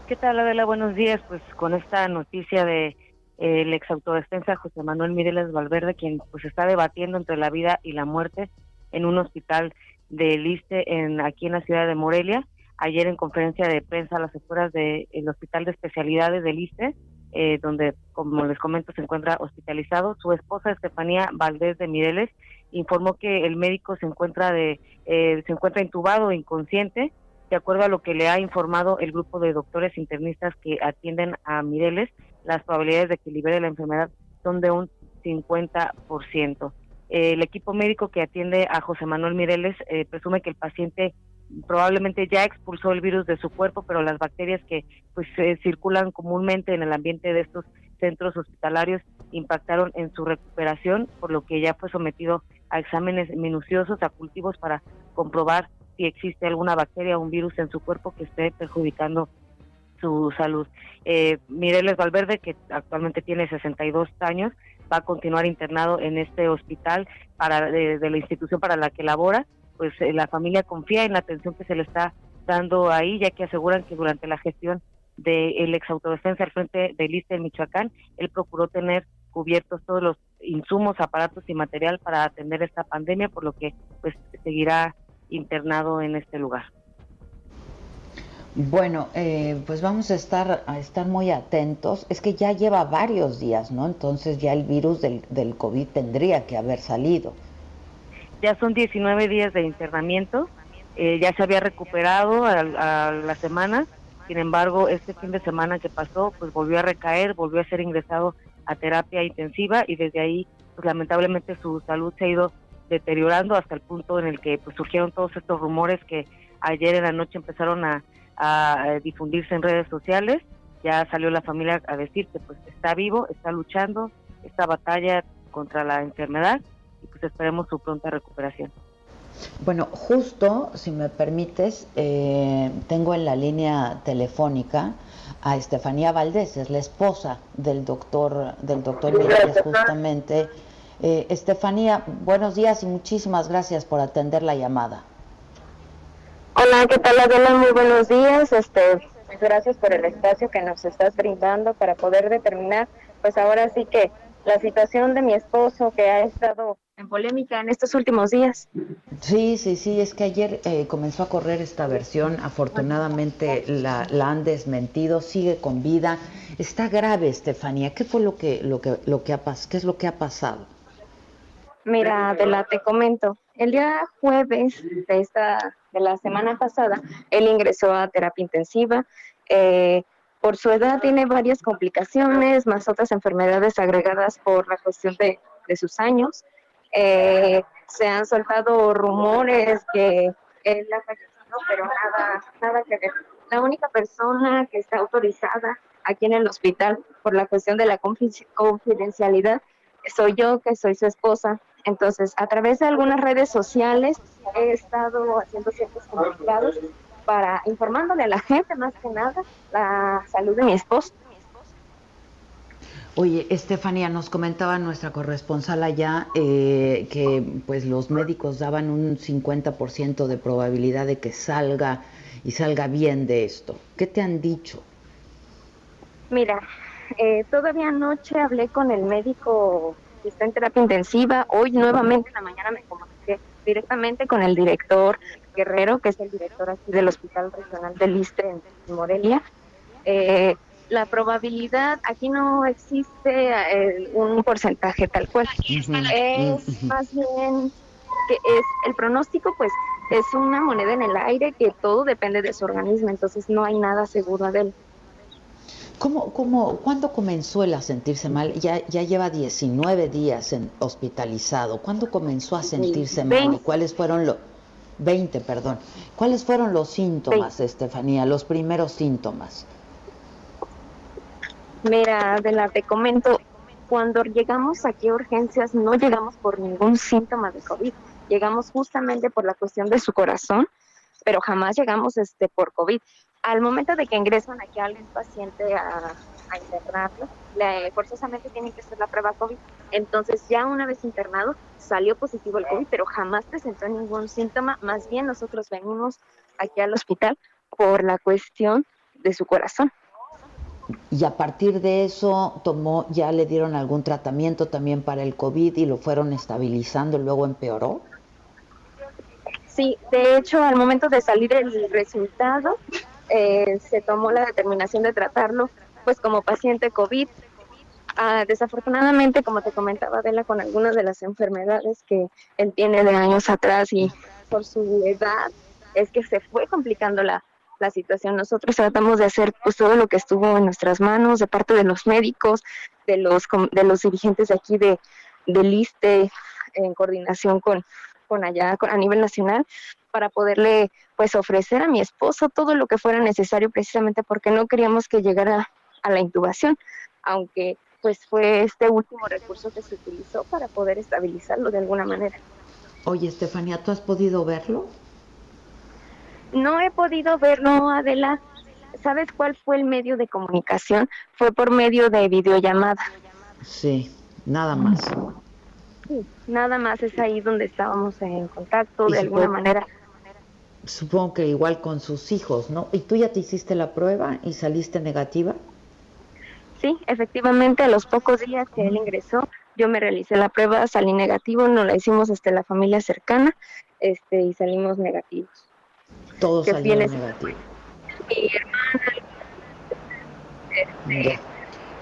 ¿Qué tal, Adela? Buenos días. Pues con esta noticia de el ex autodefensa José Manuel Mireles Valverde, quien pues está debatiendo entre la vida y la muerte en un hospital de Liste en aquí en la ciudad de Morelia. Ayer en conferencia de prensa a las afueras del Hospital de Especialidades de Liste, eh, donde, como les comento, se encuentra hospitalizado. Su esposa, Estefanía Valdés de Mireles, informó que el médico se encuentra, de, eh, se encuentra intubado inconsciente. De acuerdo a lo que le ha informado el grupo de doctores internistas que atienden a Mireles, las probabilidades de que libere la enfermedad son de un 50%. el equipo médico que atiende a José Manuel Mireles eh, presume que el paciente probablemente ya expulsó el virus de su cuerpo, pero las bacterias que pues circulan comúnmente en el ambiente de estos centros hospitalarios impactaron en su recuperación, por lo que ya fue sometido a exámenes minuciosos, a cultivos para comprobar si existe alguna bacteria o un virus en su cuerpo que esté perjudicando su salud. Eh, Mireles Valverde, que actualmente tiene 62 años, va a continuar internado en este hospital para de, la institución para la que labora. Pues eh, la familia confía en la atención que se le está dando ahí, ya que aseguran que durante la gestión del ex autodefensa al frente del ISTE en Michoacán, él procuró tener cubiertos todos los insumos, aparatos y material para atender esta pandemia, por lo que pues seguirá internado en este lugar. Bueno, eh, pues vamos a estar, a estar muy atentos. Es que ya lleva varios días, ¿no? Entonces ya el virus del, del COVID tendría que haber salido. Ya son 19 días de internamiento eh, ya se había recuperado a, la semana, sin embargo, este fin de semana que pasó, pues volvió a recaer, volvió a ser ingresado a terapia intensiva y desde ahí, pues lamentablemente su salud se ha ido deteriorando hasta el punto en el que pues, surgieron todos estos rumores que ayer en la noche empezaron a, a difundirse en redes sociales. Ya salió la familia a decir que pues está vivo, está luchando esta batalla contra la enfermedad y pues esperemos su pronta recuperación. Bueno, justo, si me permites, eh, tengo en la línea telefónica a Estefanía Valdés, es la esposa del doctor, del doctor justamente. Eh, Estefanía, buenos días y muchísimas gracias por atender la llamada. Hola, ¿qué tal Adela? Muy buenos días. Este, gracias por el espacio que nos estás brindando para poder determinar, pues ahora sí que la situación de mi esposo que ha estado polémica en estos últimos días. Sí, sí, sí, es que ayer eh, comenzó a correr esta versión, afortunadamente la, han desmentido, sigue con vida. Está grave, Estefanía. ¿Qué fue lo que, lo que, lo que ha? ¿Qué es lo que ha pasado? Mira, Adela, te comento. El día jueves de esta de la semana pasada, él ingresó a terapia intensiva. Eh, por su edad tiene varias complicaciones, más otras enfermedades agregadas por la cuestión de, sus años. Eh, se han soltado rumores que él ha fallecido, pero nada, nada que ver. La única persona que está autorizada aquí en el hospital por la cuestión de la confidencialidad soy yo, que soy su esposa. Entonces, a través de algunas redes sociales he estado haciendo ciertos comunicados para informándole a la gente más que nada la salud de mi esposo. Oye, Estefanía, nos comentaba nuestra corresponsal allá eh, que pues los médicos daban un 50% de probabilidad de que salga y salga bien de esto. ¿Qué te han dicho? Mira, eh, todavía anoche hablé con el médico que está en terapia intensiva. Hoy nuevamente en la mañana me comuniqué directamente con el director Guerrero, que es el director aquí del Hospital Regional del Istre en Morelia. Eh, la probabilidad, aquí no existe eh, un porcentaje tal cual. Es más bien que es el pronóstico, pues es una moneda en el aire que todo depende de su organismo, entonces no hay nada seguro de él. ¿Cómo, cómo, ¿Cuándo comenzó él a sentirse mal? Ya, ya lleva 19 días en, hospitalizado. ¿Cuándo comenzó a sentirse mal? ¿Y cuáles fueron los... 20, perdón. ¿Cuáles fueron los síntomas, Estefanía, los primeros síntomas? Mira, Adela, te comento, cuando llegamos aquí a urgencias no llegamos por ningún síntoma de COVID, llegamos justamente por la cuestión de su corazón, pero jamás llegamos este, por COVID al momento de que ingresan aquí a alguien paciente a, a internarlo, le, forzosamente tienen que hacer la prueba COVID. Entonces, ya una vez internado, salió positivo el COVID, pero jamás presentó ningún síntoma. Más bien, nosotros venimos aquí al hospital por la cuestión de su corazón. Y a partir de eso tomó, ya le dieron algún tratamiento también para el COVID y lo fueron estabilizando, luego empeoró. Sí, de hecho, al momento de salir el resultado, eh, se tomó la determinación de tratarlo pues como paciente COVID. Ah, desafortunadamente, como te comentaba Adela, con algunas de las enfermedades que él tiene de años atrás y por su edad, es que se fue complicando la, la situación. Nosotros tratamos de hacer pues todo lo que estuvo en nuestras manos, de parte de los médicos, de los, de los dirigentes de aquí de, del ISTE, en coordinación con, con allá a nivel nacional, para poderle pues ofrecer a mi esposo todo lo que fuera necesario precisamente porque no queríamos que llegara a la intubación, aunque pues fue este último recurso que se utilizó para poder estabilizarlo de alguna manera. Oye, Estefanía, ¿tú has podido verlo? No he podido verlo, Adela. ¿Sabes cuál fue el medio de comunicación? Fue por medio de videollamada. Sí, nada más. Sí, nada más es ahí donde estábamos en contacto de alguna manera supongo que igual con sus hijos, ¿no? ¿Y tú ya te hiciste la prueba y saliste negativa? Sí, efectivamente, a los pocos días que él ingresó, yo me realicé la prueba, salí negativo, nos la hicimos hasta la familia cercana, este, y salimos negativos. Todos salieron negativos. Mi hermana, este,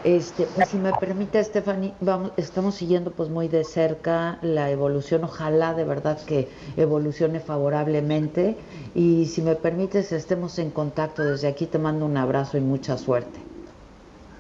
Este, pues si me permite, Stephanie, vamos, estamos siguiendo pues muy de cerca la evolución, ojalá de verdad que evolucione favorablemente. Y si me permites estemos en contacto desde aquí, te mando un abrazo y mucha suerte.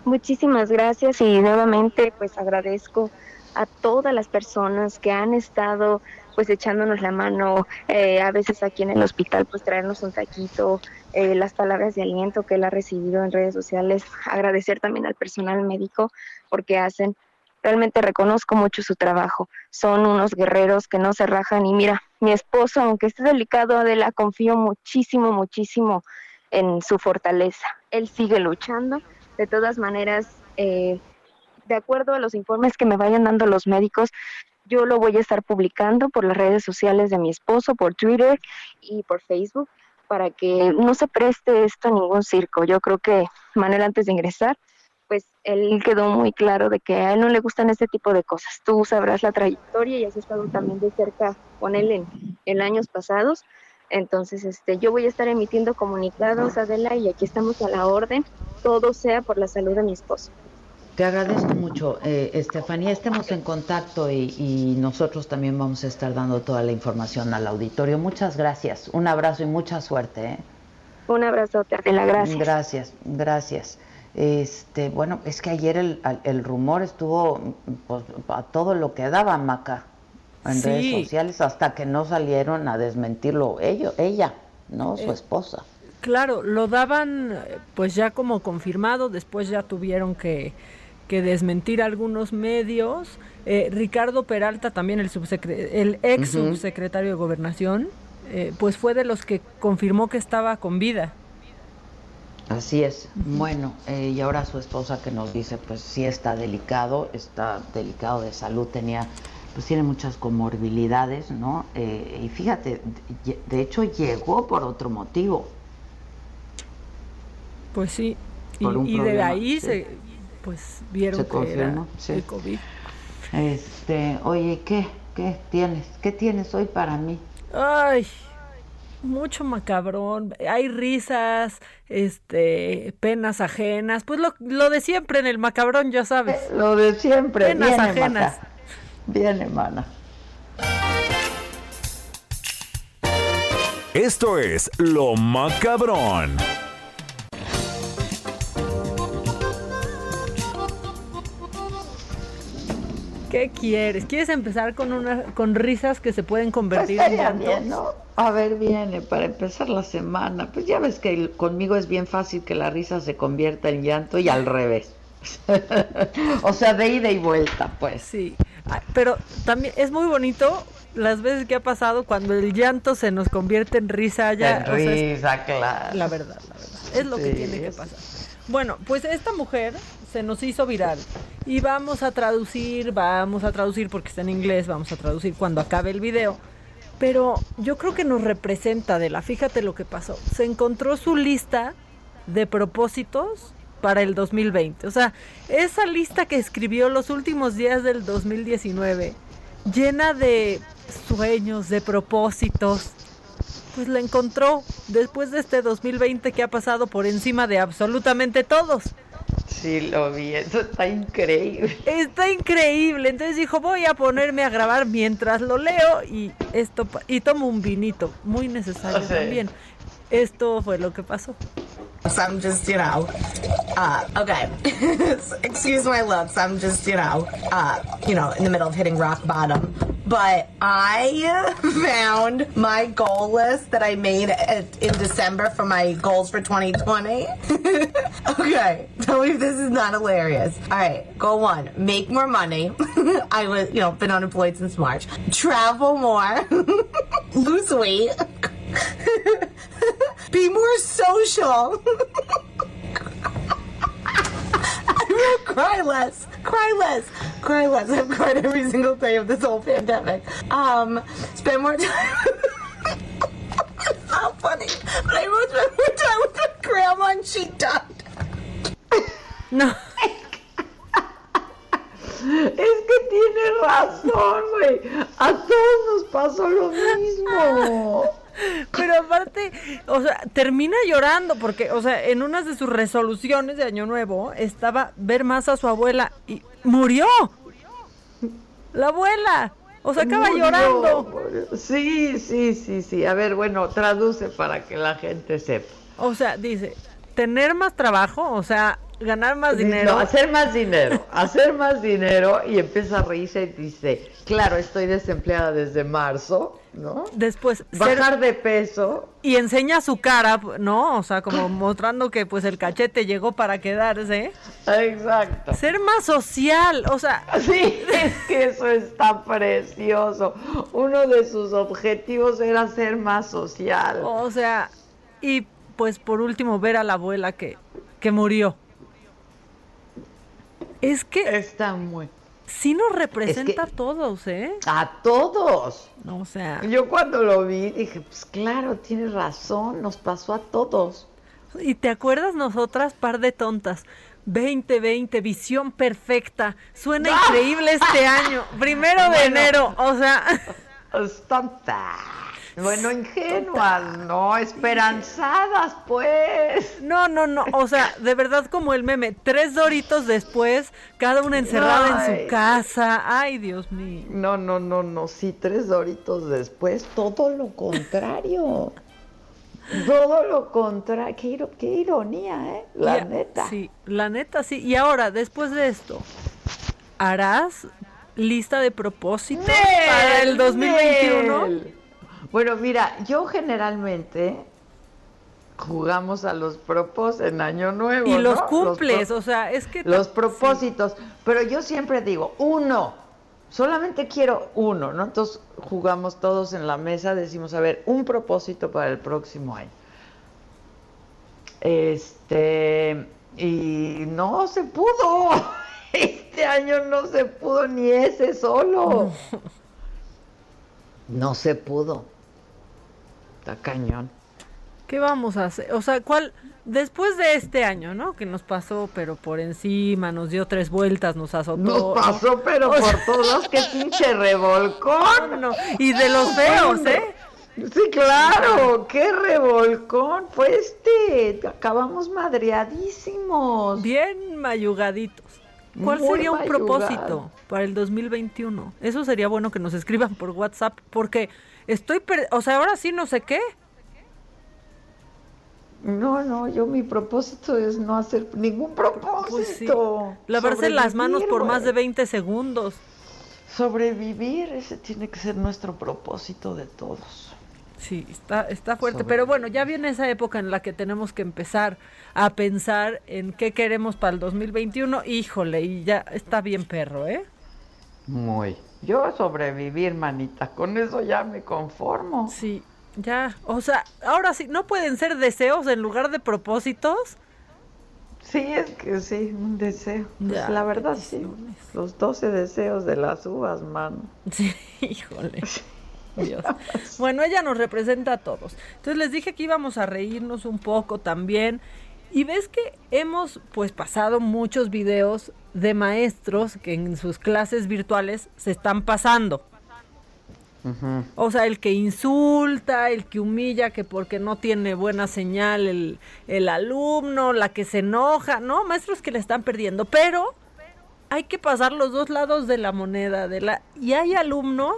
Muchísimas gracias y nuevamente pues agradezco a todas las personas que han estado pues echándonos la mano, eh, a veces aquí en el hospital pues traernos un taquito, eh, las palabras de aliento que él ha recibido en redes sociales, agradecer también al personal médico porque hacen, realmente reconozco mucho su trabajo, son unos guerreros que no se rajan y mira, mi esposo, aunque esté delicado, Adela, confío muchísimo, muchísimo en su fortaleza, él sigue luchando, de todas maneras, eh, de acuerdo a los informes que me vayan dando los médicos, yo lo voy a estar publicando por las redes sociales de mi esposo, por Twitter y por Facebook, para que no se preste esto a ningún circo. Yo creo que Manuel antes de ingresar, pues él quedó muy claro de que a él no le gustan este tipo de cosas. Tú sabrás la trayectoria y has estado también de cerca con él en, años pasados. Entonces, este, yo voy a estar emitiendo comunicados, Adela, y aquí estamos a la orden. Todo sea por la salud de mi esposo. Te agradezco mucho, eh, Estefanía. Estemos en contacto y, nosotros también vamos a estar dando toda la información al auditorio. Muchas gracias. Un abrazo y mucha suerte. ¿eh? Un abrazo, la gracias. Gracias, gracias. Este, bueno, es que ayer el, rumor estuvo pues, a todo lo que daba Maca en redes sociales hasta que no salieron a desmentirlo ellos, ella, no su eh, esposa. Claro, lo daban pues ya como confirmado, después ya tuvieron que que desmentir algunos medios. Eh, Ricardo Peralta, también el, el ex subsecretario de Gobernación, eh, pues fue de los que confirmó que estaba con vida. Así es. Bueno, eh, y ahora su esposa que nos dice, pues sí está delicado, está delicado de salud, tenía, pues tiene muchas comorbilidades, ¿no? y fíjate, de hecho llegó por otro motivo. Pues sí, y, de ahí se pues vieron que era el COVID. Este, oye, ¿qué? ¿Qué tienes? ¿Qué tienes hoy para mí? Ay, mucho macabrón. Hay risas, este, penas ajenas. Pues lo, lo de siempre en el macabrón, ya sabes. Eh, lo de siempre. Penas ajenas. Bien, hermana. Esto es Lo Macabrón. ¿Qué quieres? ¿Quieres empezar con una, con risas que se pueden convertir pues en llanto? Bien, ¿no? A ver, viene, para empezar la semana. Pues ya ves que conmigo es bien fácil que la risa se convierta en llanto y al revés. o sea, de ida y vuelta, pues. Sí, pero también es muy bonito las veces que ha pasado cuando el llanto se nos convierte en risa ya. En risa, claro. La verdad, la verdad. Es lo que tiene que pasar. Bueno, pues esta mujer se nos hizo viral. Y vamos a traducir, vamos a traducir porque está en inglés, vamos a traducir cuando acabe el video. Pero yo creo que nos representa de la, fíjate lo que pasó. Se encontró su lista de propósitos para el 2020. O sea, esa lista que escribió los últimos días del 2019, llena de sueños, de propósitos, pues la encontró después de este 2020 que ha pasado por encima de absolutamente todos. Sí, lo vi, eso está increíble. Está increíble, entonces dijo, voy a ponerme a grabar mientras lo leo y esto y tomo un vinito, muy necesario también. Esto fue lo que pasó. So I'm just, you know, uh, okay. Excuse my looks. I'm just, you know, uh, you know, in the middle of hitting rock bottom. But I found my goal list that I made in December for my goals for 2020. okay, tell me if this is not hilarious. All right, goal one: make more money. I was, you know, been unemployed since March. Travel more. Lose weight. Be more social. I wrote cry less, cry less, cry less. I've cried every single day of this whole pandemic. Um, spend more time. it's not funny, but I wrote spend more time with my grandma and she died. No. Es que tiene razón, güey. A todos nos pasó lo mismo. Pero aparte, o sea, termina llorando porque, o sea, en una de sus resoluciones de Año Nuevo estaba ver más a su abuela y murió. La abuela. O sea, acaba llorando. Sí, sí, sí, sí. A ver, bueno, traduce para que la gente sepa. O sea, dice, tener más trabajo, o sea, ganar más dinero. No, hacer más dinero, hacer más dinero y empieza a reírse y dice, claro, estoy desempleada desde marzo, ¿no? Después bajar de peso y enseña su cara, ¿no? O sea, como mostrando que pues el cachete llegó para quedarse. Exacto. Ser más social, o sea, sí, es que eso está precioso. Uno de sus objetivos era ser más social. O sea, y pues por último ver a la abuela que que murió. Es que... Está muy... Sí nos representa a todos, ¿eh? A todos. O sea... Yo cuando lo vi dije, pues claro, tienes razón, nos pasó a todos. Y te acuerdas nosotras, par de tontas. 2020, visión perfecta. Suena increíble este año. Primero de enero, o sea... Tonta. Bueno, ingenuas, no, esperanzadas, pues. No, no, no, o sea, de verdad como el meme, tres doritos después, cada una encerrada en su casa, ay, Dios mío. No, no, no, no, sí, tres doritos después, todo lo contrario. Todo lo contrario, qué, ironía, ¿eh? La neta. Sí, la neta, sí. Y ahora, después de esto, ¿harás lista de propósitos para el 2021? Bueno, mira, yo generalmente jugamos a los propósitos en Año Nuevo. Y los cumples, o sea, es que... Los propósitos, pero yo siempre digo, uno, solamente quiero uno, ¿no? Entonces jugamos todos en la mesa, decimos, a ver, un propósito para el próximo año. Este, y no se pudo. Este año no se pudo ni ese solo. No se pudo cañón. ¿Qué vamos a hacer? O sea, ¿cuál? Después de este año, ¿no? Que nos pasó, pero por encima, nos dio tres vueltas, nos azotó. Nos pasó, pero por todos, qué pinche revolcón. No, y de los feos, ¿eh? Sí, claro, qué revolcón fue este. Acabamos madreadísimos. Bien mayugaditos. ¿Cuál sería un propósito para el 2021? Eso sería bueno que nos escriban por WhatsApp, porque Estoy, o sea, ahora sí no sé qué. No, no, yo mi propósito es no hacer ningún propósito. Pues Lavarse las manos por más de 20 segundos. Sobrevivir, ese tiene que ser nuestro propósito de todos. Sí, está, está fuerte, pero bueno, ya viene esa época en la que tenemos que empezar a pensar en qué queremos para el 2021. Híjole, y ya está bien perro, ¿eh? Muy. Yo sobrevivir, manita, con eso ya me conformo. Sí, ya, o sea, ahora sí, ¿no pueden ser deseos en lugar de propósitos? Sí, es que sí, un deseo. Pues la verdad sí, los 12 deseos de las uvas, man. Sí, híjole. Dios. Bueno, ella nos representa a todos. Entonces les dije que íbamos a reírnos un poco también. Y ves que hemos pues pasado muchos videos de maestros que en sus clases virtuales se están pasando. O sea, el que insulta, el que humilla, que porque no tiene buena señal el, el, alumno, la que se enoja, no, maestros que le están perdiendo, pero hay que pasar los dos lados de la moneda, de la, y hay alumnos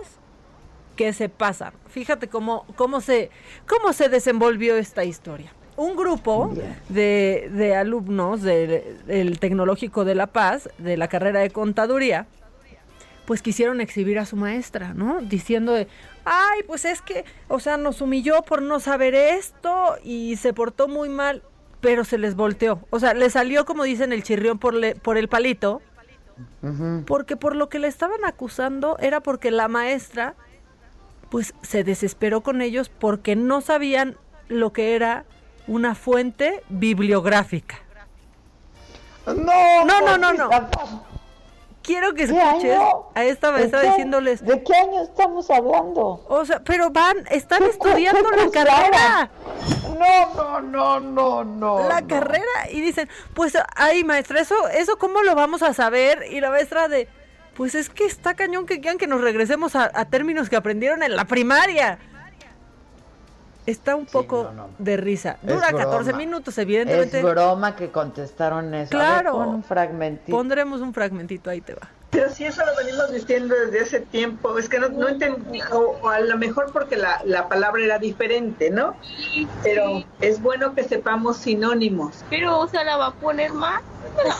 que se pasan. Fíjate cómo, cómo se, cómo se desenvolvió esta historia un grupo de, alumnos del Tecnológico de La Paz, de la carrera de contaduría, pues quisieron exhibir a su maestra, ¿no? Diciendo de, ay, pues es que, o sea, nos humilló por no saber esto y se portó muy mal, pero se les volteó. O sea, le salió, como dicen, el chirrión por, por el palito, porque por lo que le estaban acusando era porque la maestra, pues se desesperó con ellos porque no sabían lo que era una fuente bibliográfica. No, no, no, no, Quiero que escuches a esta maestra diciéndoles. ¿De qué año estamos hablando? O sea, pero van, están estudiando la carrera. No, no, no, no, no. La carrera y dicen, pues, ay, maestra, eso, eso cómo lo vamos a saber y la maestra de, pues es que está cañón que quieran que nos regresemos a términos que aprendieron en la primaria. Está un poco de risa. Dura 14 minutos, evidentemente. Es broma que contestaron eso. Claro. un fragmentito. Pondremos un fragmentito, ahí te va. Pero si eso lo venimos diciendo desde hace tiempo, es que no, no entendí, o, a lo mejor porque la, la palabra era diferente, ¿no? Pero es bueno que sepamos sinónimos. Pero se la va a poner más.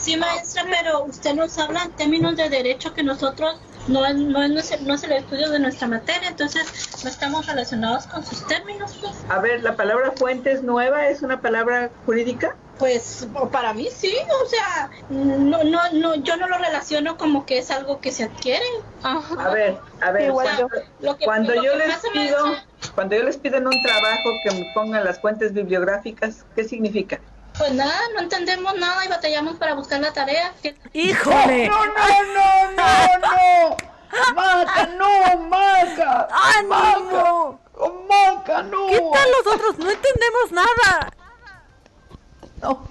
Sí, maestra, pero usted nos habla en términos de derecho que nosotros no, no, no, es, no es el estudio de nuestra materia, entonces no estamos relacionados con sus términos. Pues. A ver, ¿la palabra fuente es nueva? ¿Es una palabra jurídica? Pues para mí sí, o sea, no, no, no, yo no lo relaciono como que es algo que se adquiere. A ver, a ver, cuando, yo les pido, cuando yo les pido en un trabajo que me pongan las fuentes bibliográficas, ¿qué significa? Pues nada, no entendemos nada y batallamos para buscar la tarea. ¡Híjole! ¡No, no, no, no, no! ¡Maca, no, Maca! ¡Ánimo! ¡Maca, no! ¿Qué tal los otros? No entendemos nada. No.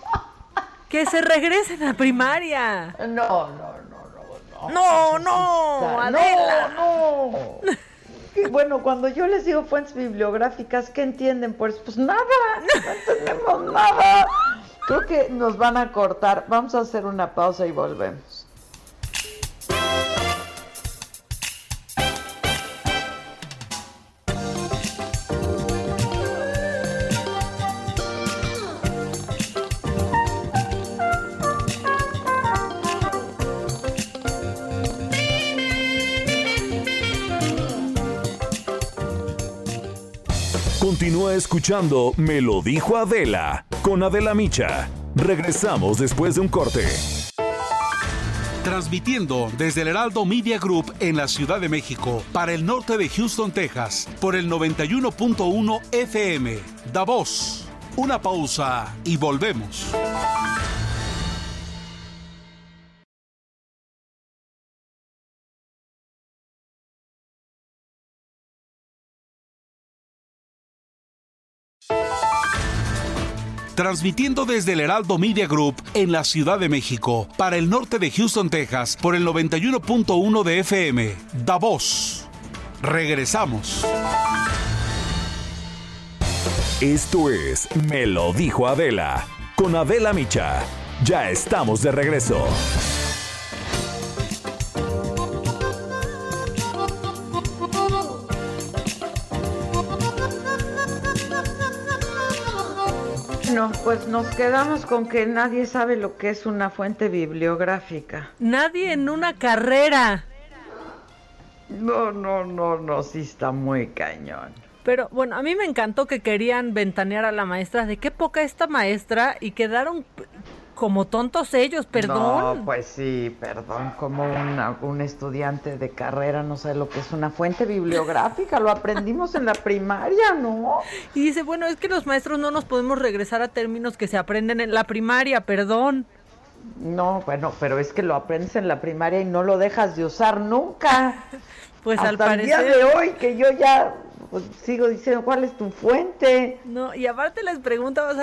Que se regresen a primaria. No, no, no, no. No, no, Adela. No, no. bueno, cuando yo les digo fuentes bibliográficas, ¿qué entienden? Pues, pues nada, no entendemos nada. Creo que nos van a cortar. Vamos a hacer una pausa y volvemos. Escuchando Me lo dijo Adela con Adela Micha. Regresamos después de un corte. Transmitiendo desde el Heraldo Media Group en la Ciudad de México para el norte de Houston, Texas, por el 91.1 FM. Davos. Una pausa y volvemos. Transmitiendo desde el Heraldo Media Group en la Ciudad de México, para el norte de Houston, Texas, por el 91.1 de FM. Davos. Regresamos. Esto es Me lo dijo Adela, con Adela Micha. Ya estamos de regreso. Pues nos quedamos con que nadie sabe lo que es una fuente bibliográfica. Nadie en una carrera. No, no, no, no, sí está muy cañón. Pero bueno, a mí me encantó que querían ventanear a la maestra de qué poca esta maestra y quedaron como tontos ellos, perdón. No, pues sí, perdón, como un estudiante de carrera no sabe lo que es una fuente bibliográfica, lo aprendimos en la primaria, ¿no? Y dice, bueno, es que los maestros no nos podemos regresar a términos que se aprenden en la primaria, perdón. No, bueno, pero es que lo aprendes en la primaria y no lo dejas de usar nunca. Pues Hasta al parecer... el día de hoy que yo ya pues, sigo diciendo, ¿cuál es tu fuente? No, y aparte les preguntaba,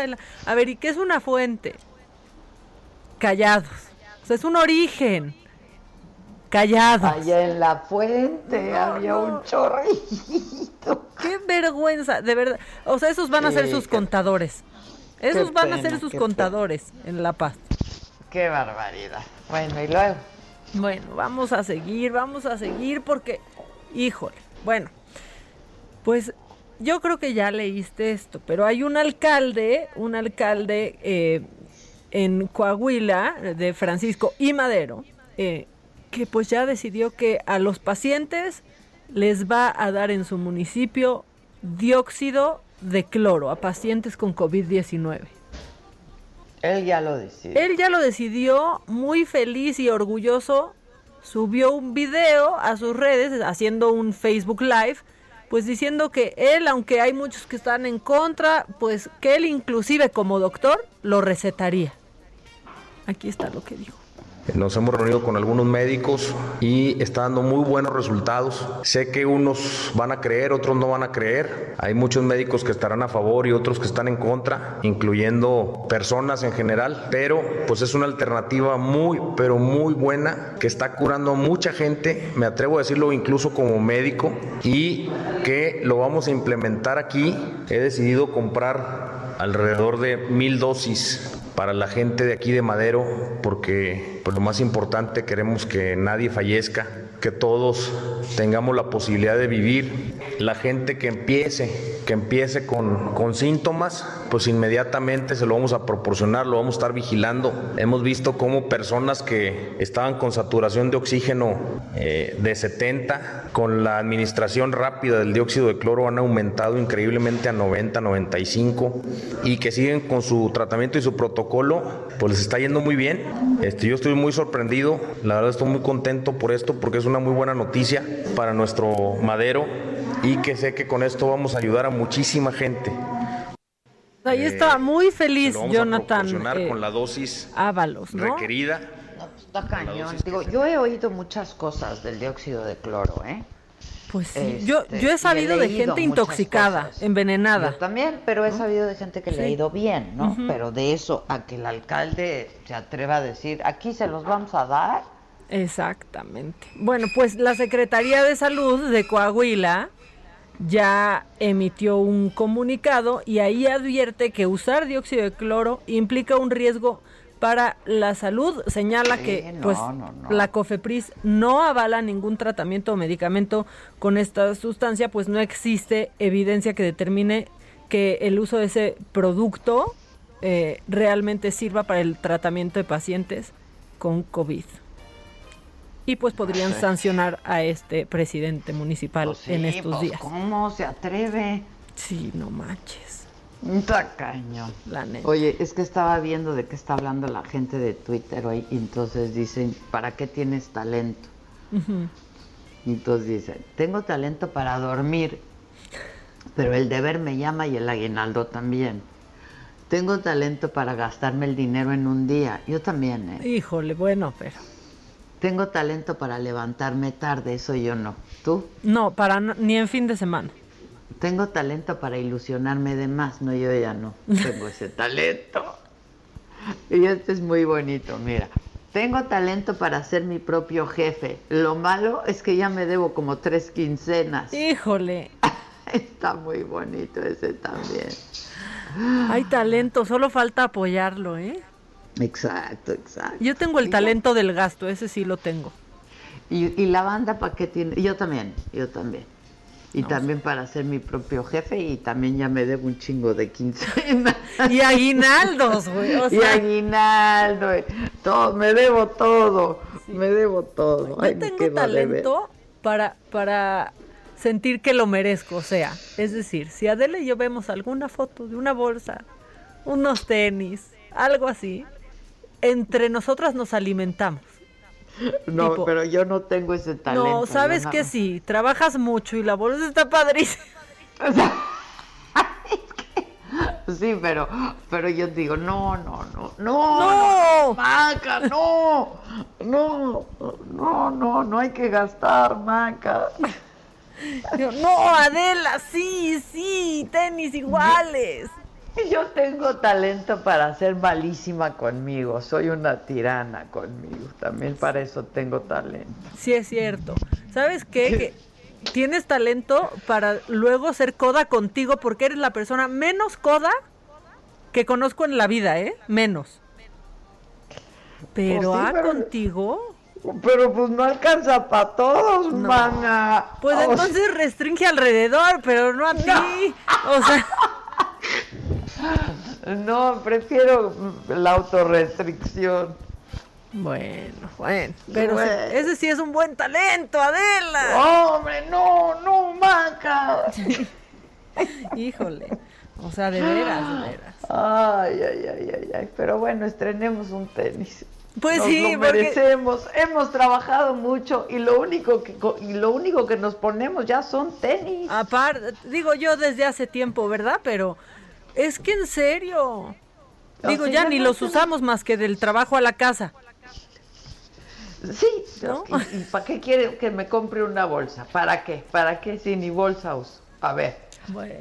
a ver, ¿y qué es una fuente? Callados. O sea, es un origen. Callados. Allá en la fuente había un chorrito. Qué vergüenza, de verdad. O sea, esos van a ser sus contadores. Esos van a ser sus contadores en La Paz. Qué barbaridad. Bueno, y luego. Bueno, vamos a seguir, vamos a seguir porque, híjole, bueno, pues yo creo que ya leíste esto, pero hay un alcalde, un alcalde eh, en Coahuila de Francisco y Madero, eh, que pues ya decidió que a los pacientes les va a dar en su municipio dióxido de cloro a pacientes con COVID-19. Él ya lo decidió. Él ya lo decidió, muy feliz y orgulloso, subió un video a sus redes haciendo un Facebook Live, pues diciendo que él, aunque hay muchos que están en contra, pues que él inclusive como doctor lo recetaría. Aquí está lo que dijo. Nos hemos reunido con algunos médicos y está dando muy buenos resultados. Sé que unos van a creer, otros no van a creer. Hay muchos médicos que estarán a favor y otros que están en contra, incluyendo personas en general, pero pues es una alternativa muy, pero muy buena que está curando a mucha gente, me atrevo a decirlo incluso como médico, y que lo vamos a implementar aquí. He decidido comprar alrededor de mil dosis para la gente de aquí de Madero, porque pues, lo más importante queremos que nadie fallezca, que todos tengamos la posibilidad de vivir. La gente que empiece, que empiece con, con síntomas, pues inmediatamente se lo vamos a proporcionar, lo vamos a estar vigilando. Hemos visto cómo personas que estaban con saturación de oxígeno eh, de 70, con la administración rápida del dióxido de cloro han aumentado increíblemente a 90, 95 y que siguen con su tratamiento y su protocolo, pues les está yendo muy bien. Este, yo estoy muy sorprendido, la verdad estoy muy contento por esto porque es una muy buena noticia para nuestro madero y que sé que con esto vamos a ayudar a muchísima gente. Ahí está muy feliz Lo vamos a Jonathan proporcionar eh, con la dosis Ábalos, ¿no? requerida. Está cañón. Digo, yo he oído muchas cosas del dióxido de cloro, ¿eh? Pues sí, Este, yo, yo he sabido de leído gente intoxicada, cosas. envenenada. Yo también, pero he sabido de gente que le ha Sí. ido bien, ¿no? Ujú. Pero de eso a que el alcalde se atreva a decir, aquí se los vamos a dar. Exactamente. Bueno, pues la Secretaría de Salud de Coahuila ya emitió un comunicado y ahí advierte que usar dióxido de cloro implica un riesgo para la salud. Señala Sí, que no, pues no, no. la COFEPRIS no avala ningún tratamiento o medicamento con esta sustancia, pues no existe evidencia que determine que el uso de ese producto eh, realmente sirva para el tratamiento de pacientes con COVID. Y pues podrían Sí. sancionar a este presidente municipal Pues sí, en estos pues, días. ¿Cómo se atreve? Sí, no manches. Está cañón. La neta. Oye, es que estaba viendo de qué está hablando la gente de Twitter hoy, y entonces dicen, ¿para qué tienes talento? Y Entonces dicen, tengo talento para dormir, pero el deber me llama y el aguinaldo también. Tengo talento para gastarme el dinero en un día, yo también, ¿eh? Híjole, bueno, pero Tengo talento para levantarme tarde, eso yo no. ¿Tú? no, para n- ni en fin de semana. Tengo talento para ilusionarme de más, no, yo ya no tengo ese talento. Y este es muy bonito, mira. Tengo talento para ser mi propio jefe. Lo malo es que ya me debo como tres quincenas. Híjole, Está muy bonito ese también. hay talento, solo falta apoyarlo, ¿eh? Exacto, exacto. Yo tengo el talento del gasto, ese sí lo tengo. Y, y la banda para qué tiene, yo también, yo también. Y también para ser mi propio jefe y también ya me debo un chingo de quincena. Y aguinaldos, güey. O y aguinaldo, y todo, me debo todo, me debo todo. Yo tengo talento para, para sentir que lo merezco. O sea, es decir, si Adela y yo vemos alguna foto de una bolsa, unos tenis, algo así, entre nosotras nos alimentamos. No, tipo- pero yo no tengo ese talento. no, sabes que sí, trabajas mucho y la bolsa está padrísima. Sí, pero, pero yo digo, no, no, no, no, ¡No! no, Maca, no, no, no, no, no hay que gastar, Maca. Yo, no, Adela, sí, sí, tenis iguales. Yo tengo talento para ser malísima conmigo, soy una tirana conmigo, también para eso tengo talento. Sí, es cierto. ¿Sabes qué? Que tienes talento para luego ser coda contigo porque eres la persona menos coda que conozco en la vida, ¿eh? Menos. Pero Pues sí, ah, pero- contigo. Pero pues no alcanza para todos, No. mana. Pues entonces restringe alrededor, pero no a ti. O sea, No, prefiero la autorrestricción. bueno, bueno. Pero Bueno. ese sí es un buen talento, Adela. Hombre, no, no, Maca. Híjole. O sea, de veras, de veras. Ay, ay, ay, ay, ay. Pero bueno, estrenemos un tenis. Pues Nos sí, lo porque-. Hemos trabajado mucho y lo único que y lo único que nos ponemos ya son tenis. Aparte, digo yo desde hace tiempo, ¿verdad? Pero es que en serio. Digo, ya ni no los usamos más que del trabajo a la casa. Sí, ¿y, para qué quiere que me compre una bolsa? ¿Para qué? ¿Para qué si ni bolsa uso? A ver,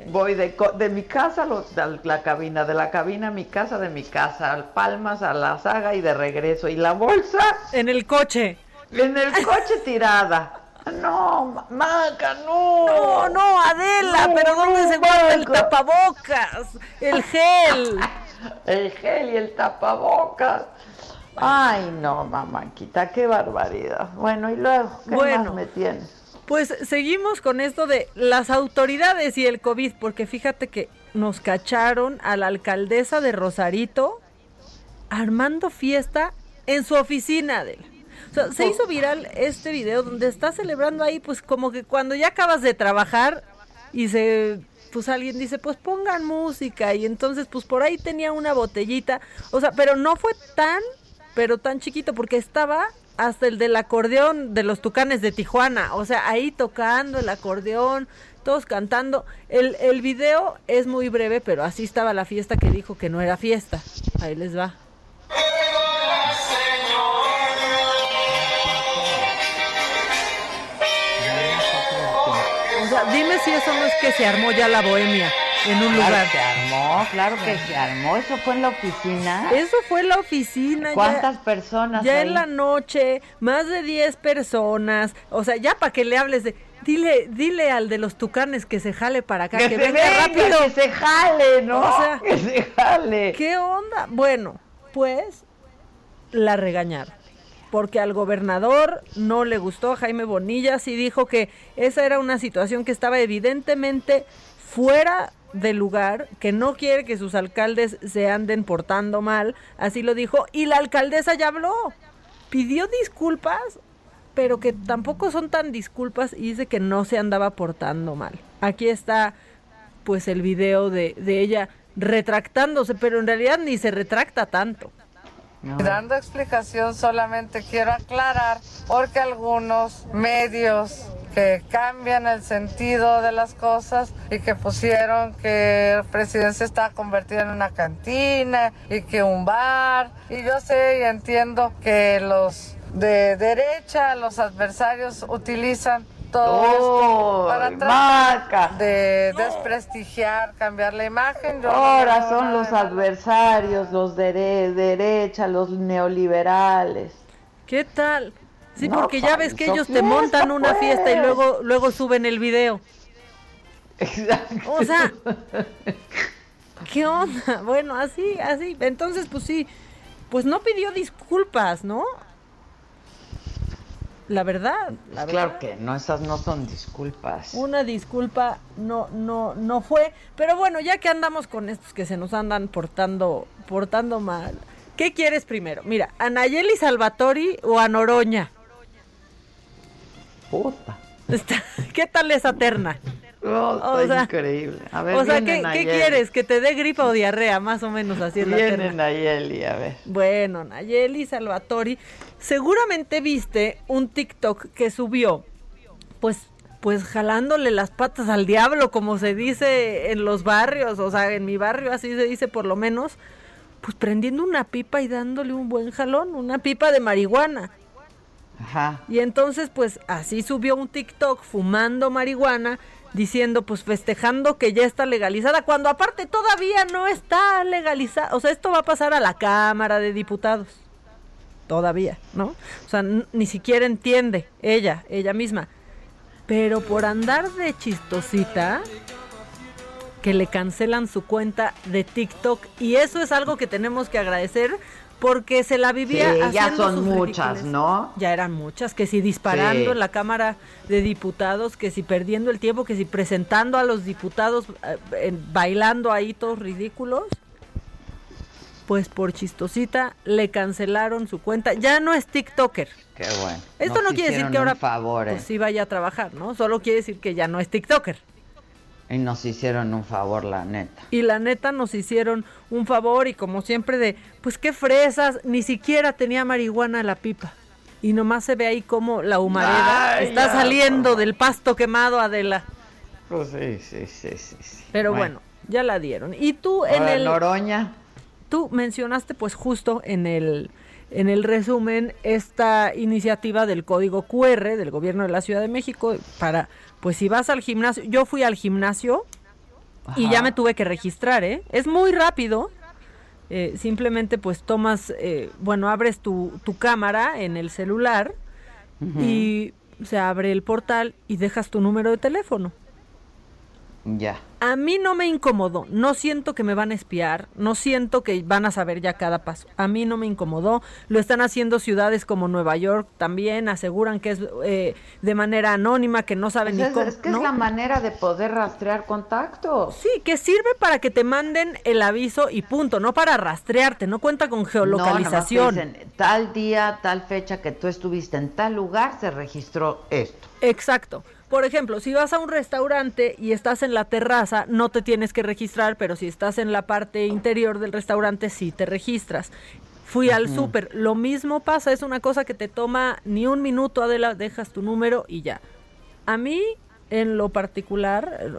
voy de, de, mi casa a la cabina, de la cabina a mi casa, de mi casa, al Palmas, a la saga y de regreso. ¿Y la bolsa? En el coche. En el coche tirada. No, Maca, no. No, no, Adela, pero ¿dónde se guarda el tapabocas? El gel. el gel y el tapabocas. Ay, no, mamáquita, qué barbaridad. Bueno, y luego, ¿qué bueno, más me tienes? Pues seguimos con esto de las autoridades y el COVID, porque fíjate que nos cacharon a la alcaldesa de Rosarito armando fiesta en su oficina, Adela. Se hizo viral este video donde está celebrando ahí, pues como que cuando ya acabas de trabajar y se, pues alguien dice, pues pongan música y entonces pues por ahí tenía una botellita, o sea, pero no fue tan, pero tan chiquito porque estaba hasta el del acordeón de los Tucanes de Tijuana, o sea, ahí tocando el acordeón, todos cantando. El, el video es muy breve, pero así estaba la fiesta que dijo que no era fiesta. Ahí les va. Dime si eso no es que se armó ya la bohemia en un claro lugar. Se armó, claro que se armó. ¿Eso fue en la oficina? Eso fue en la oficina. ¿Cuántas personas? Ya en la noche, más de 10 personas. O sea, ya para que le hables de. Dile, dile al de los tucanes que se jale para acá, que, venga, rápido. Que se jale, ¿no? O sea, que se jale. ¿Qué onda? Bueno, pues la regañaron porque al gobernador no le gustó Jaime Bonillas y dijo que esa era una situación que estaba evidentemente fuera de lugar, que no quiere que sus alcaldes se anden portando mal, así lo dijo, y la alcaldesa ya habló, pidió disculpas, pero que tampoco son tan disculpas y dice que no se andaba portando mal. Aquí está pues el video de, de ella retractándose, pero en realidad ni se retracta tanto. Dando explicación solamente quiero aclarar porque algunos medios que cambian el sentido de las cosas y que pusieron que se está convirtiendo en una cantina y que un bar. Y yo sé y entiendo que los de derecha, los adversarios utilizan todo esto para tratar de desprestigiar, cambiar la imagen. Ahora son los adversarios, los de derecha, los neoliberales. ¿Qué tal? Sí, porque ya ves que ellos te montan una fiesta y luego luego suben el video. Exacto. O sea, ¿qué onda? Bueno, así, así. Entonces, pues sí, pues no pidió disculpas, ¿no? La verdad, la claro que no, esas no son disculpas. Una disculpa no, no, no fue. Pero bueno, ya que andamos con estos que se nos andan portando, portando mal, ¿qué quieres primero? Mira, ¿a Nayeli Salvatori o a Noroña? Puta. ¿Qué tal esa terna? Oh, increíble. A ver, o sea, ¿qué, quieres? ¿Que te dé gripa o diarrea? Más o menos así es Viene Nayeli, a ver. Bueno, Nayeli Salvatori. Seguramente viste un TikTok que subió, pues, pues jalándole las patas al diablo, como se dice en los barrios, o sea, en mi barrio así se dice por lo menos, pues prendiendo una pipa y dándole un buen jalón, una pipa de marihuana. Ajá. Y entonces, pues así subió un TikTok fumando marihuana diciendo, pues festejando que ya está legalizada, cuando aparte todavía no está legalizada. O sea, esto va a pasar a la Cámara de Diputados. Todavía, ¿no? O sea, ni siquiera entiende ella, ella misma. Pero por andar de chistosita, que le cancelan su cuenta de TikTok. Y eso es algo que tenemos que agradecer porque se la vivía sí, ya son muchas, ¿no? Ya eran muchas, que si disparando en la Cámara de Diputados, que si perdiendo el tiempo, que si presentando a los diputados eh, bailando ahí todos ridículos. Pues por chistosita le cancelaron su cuenta. Ya no es TikToker. Qué bueno. Esto no quiere decir que ahora favor, pues, sí vaya a trabajar, ¿no? Solo quiere decir que ya no es TikToker. Y nos hicieron un favor, la neta. Y la neta nos hicieron un favor y como siempre de, pues qué fresas, ni siquiera tenía marihuana la pipa. Y nomás se ve ahí como la humareda está saliendo del pasto quemado, Adela. Pues sí, sí, sí, sí. Pero bueno. ya la dieron. ¿Y tú en el... Noroña? tú mencionaste pues justo en el en el resumen esta iniciativa del código QR del gobierno de la Ciudad de México para pues si vas al gimnasio, yo fui al gimnasio y ya me tuve que registrar, ¿eh? Es muy rápido. Eh, simplemente pues tomas, eh, bueno, abres tu, tu cámara en el celular y se abre el portal y dejas tu número de teléfono. Ya. A mí no me incomodó, no siento que me van a espiar, no siento que van a saber ya cada paso. A mí no me incomodó, lo están haciendo ciudades como Nueva York también, aseguran que es eh, de manera anónima, que no saben Pues ni cómo. es, es que ¿no? es la manera de poder rastrear contactos. Sí, que sirve para que te manden el aviso y punto, no para rastrearte, no cuenta con geolocalización. No, dicen, tal día, tal fecha que tú estuviste en tal lugar, se registró esto. Exacto. Por ejemplo, si vas a un restaurante y estás en la terraza, no te tienes que registrar, pero si estás en la parte interior del restaurante, sí te registras. Fui al súper, lo mismo pasa, es una cosa que te toma ni un minuto, Adela, dejas tu número y ya. A mí, en lo particular,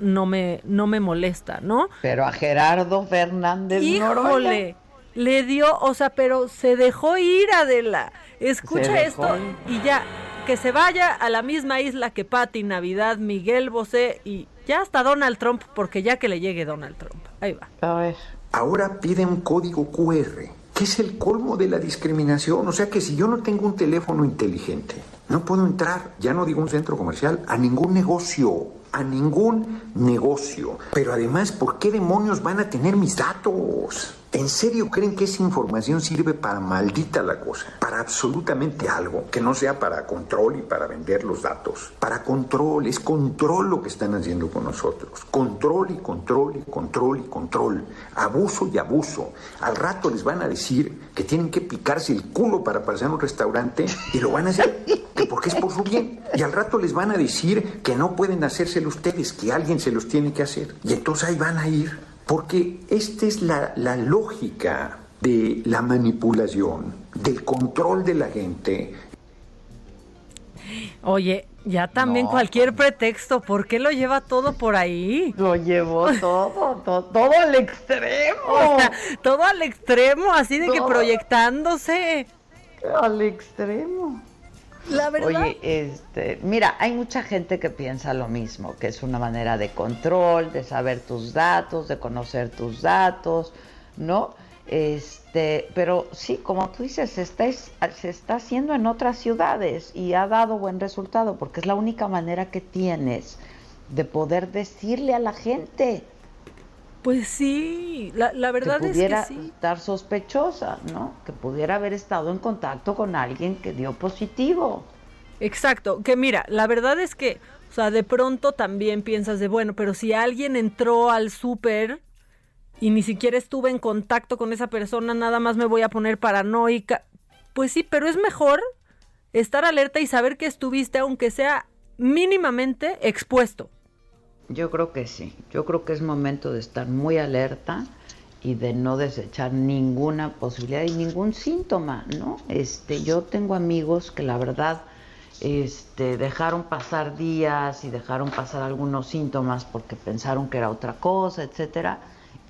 no me, no me molesta, ¿no? Pero a Gerardo Fernández Híjole, le dio, o sea, pero se dejó ir Adela. Escucha esto y ya, que se vaya a la misma isla que Patti Navidad, Miguel Bosé y ya hasta Donald Trump, porque ya que le llegue Donald Trump. Ahí va. A ver. Ahora piden un código QR, que es el colmo de la discriminación. O sea que si yo no tengo un teléfono inteligente, no puedo entrar, ya no digo un centro comercial, a ningún negocio, a ningún negocio. Pero además, ¿por qué demonios van a tener mis datos? ¿En serio creen que esa información sirve para maldita la cosa? Para absolutamente algo, que no sea para control y para vender los datos. Para control, es control lo que están haciendo con nosotros. Control y control y control y control. Abuso y abuso. Al rato les van a decir que tienen que picarse el culo para pasar a un restaurante y lo van a hacer que porque es por su bien. Y al rato les van a decir que no pueden hacérselo ustedes, que alguien se los tiene que hacer. Y entonces ahí van a ir. Porque esta es la, la lógica de la manipulación, del control de la gente. Oye, ya también No. cualquier pretexto, ¿por qué lo lleva todo por ahí? Lo llevó todo, todo, todo al extremo. O sea, todo al extremo, así de que proyectándose. Al extremo. La verdad. Oye, este, mira, hay mucha gente que piensa lo mismo, que es una manera de control, de saber tus datos, de conocer tus datos, ¿no? Este, pero sí, como tú dices, se está, es- se está haciendo en otras ciudades y ha dado buen resultado, porque es la única manera que tienes de poder decirle a la gente Pues sí, la, la verdad que es que sí. estar sospechosa, ¿no? Que pudiera haber estado en contacto con alguien que dio positivo. Exacto, que mira, la verdad es que, o sea, de pronto también piensas de, bueno, pero si alguien entró al súper y ni siquiera estuve en contacto con esa persona, nada más me voy a poner paranoica. Pues sí, pero es mejor estar alerta y saber que estuviste, aunque sea mínimamente expuesto. Yo creo que sí. Yo creo que es momento de estar muy alerta y de no desechar ninguna posibilidad y ningún síntoma, ¿no? Este, yo tengo amigos que la verdad este, dejaron pasar días y dejaron pasar algunos síntomas porque pensaron que era otra cosa, etcétera,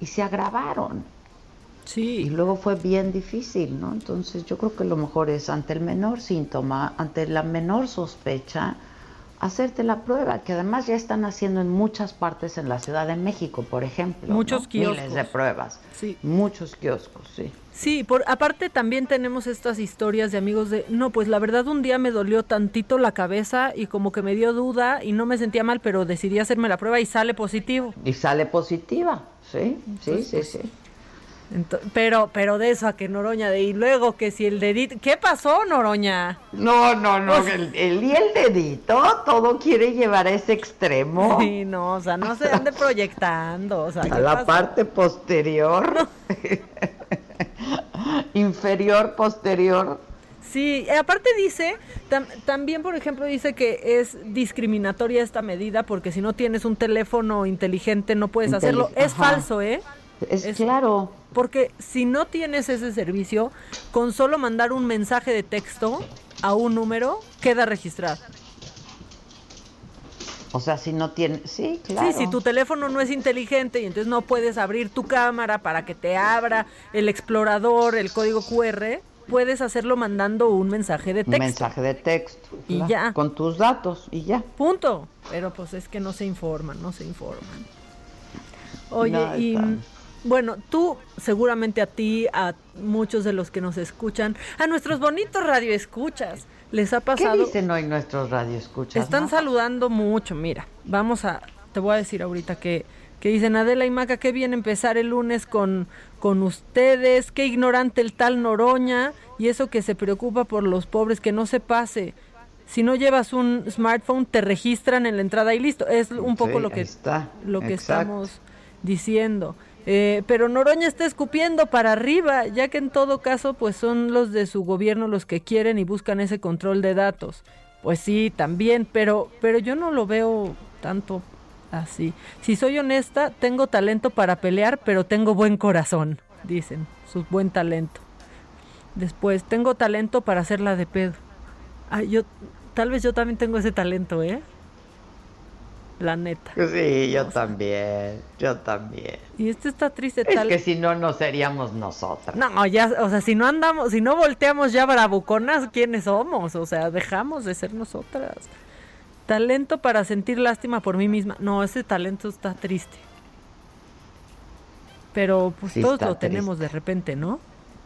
y se agravaron. Sí. Y luego fue bien difícil, ¿no? Entonces yo creo que lo mejor es ante el menor síntoma, ante la menor sospecha, hacerte la prueba, que además ya están haciendo en muchas partes en la Ciudad de México, por ejemplo. ¿no? Muchos Miles kioscos. de pruebas. Sí. Muchos kioscos, sí. Sí, por aparte también tenemos estas historias de amigos de, no, pues la verdad un día me dolió tantito la cabeza y como que me dio duda y no me sentía mal, pero decidí hacerme la prueba y sale positivo. Y sale positiva, sí, sí, Entonces, sí, pues, sí. Pero, pero de eso a que Noroña de y luego que si el dedito, ¿qué pasó Noroña? No, no, no, Pues- el, el- y el dedito, todo quiere llevar a ese extremo. Sí, no, o sea, no se ande proyectando, o sea, ¿qué a la pasó? parte posterior, inferior, posterior. Sí, aparte dice, tam- también por ejemplo dice que es discriminatoria esta medida porque si no tienes un teléfono inteligente no puedes hacerlo. Es ajá. falso, ¿eh? Es, claro. Porque si no tienes ese servicio, con solo mandar un mensaje de texto a un número, queda registrado. O sea, si no tiene, sí, claro. Sí, si tu teléfono no es inteligente y entonces no puedes abrir tu cámara para que te abra el explorador, el código QR, puedes hacerlo mandando un mensaje de texto. Un mensaje de texto. Y claro, ya. Con tus datos y ya. Punto. Pero pues es que no se informan, no se informan. Oye, No, y bueno, tú seguramente a ti, a muchos de los que nos escuchan, a nuestros bonitos radioescuchas, les ha ¿Qué pasado... dicen hoy nuestros radioescuchas? Están no? saludando mucho, mira, vamos a, te voy a decir ahorita que, que dicen Adela y Maca, qué bien empezar el lunes con, con ustedes, qué ignorante el tal Noroña, y eso que se preocupa por los pobres, que no se pase. Si no llevas un smartphone, te registran en la entrada y listo. Es un poco Sí, lo que, está, lo que exacto. estamos diciendo. Eh, pero Noroña está escupiendo para arriba, ya que en todo caso, pues son los de su gobierno los que quieren y buscan ese control de datos. Pues sí, también, pero, pero yo no lo veo tanto así. Si soy honesta, tengo talento para pelear, pero tengo buen corazón, dicen, su buen talento. Después, tengo talento para hacerla de pedo. Ay, yo, tal vez yo también tengo ese talento, ¿eh? La neta. Sí, yo también, yo también. Y este está triste, Es tal. que si no, no seríamos nosotras. No, ya, o sea, si no andamos, si no volteamos ya bravuconas, ¿quiénes somos? O sea, dejamos de ser nosotras. Talento para sentir lástima por mí misma. No, ese talento está triste. Pero pues Sí todos lo tenemos de repente, ¿no?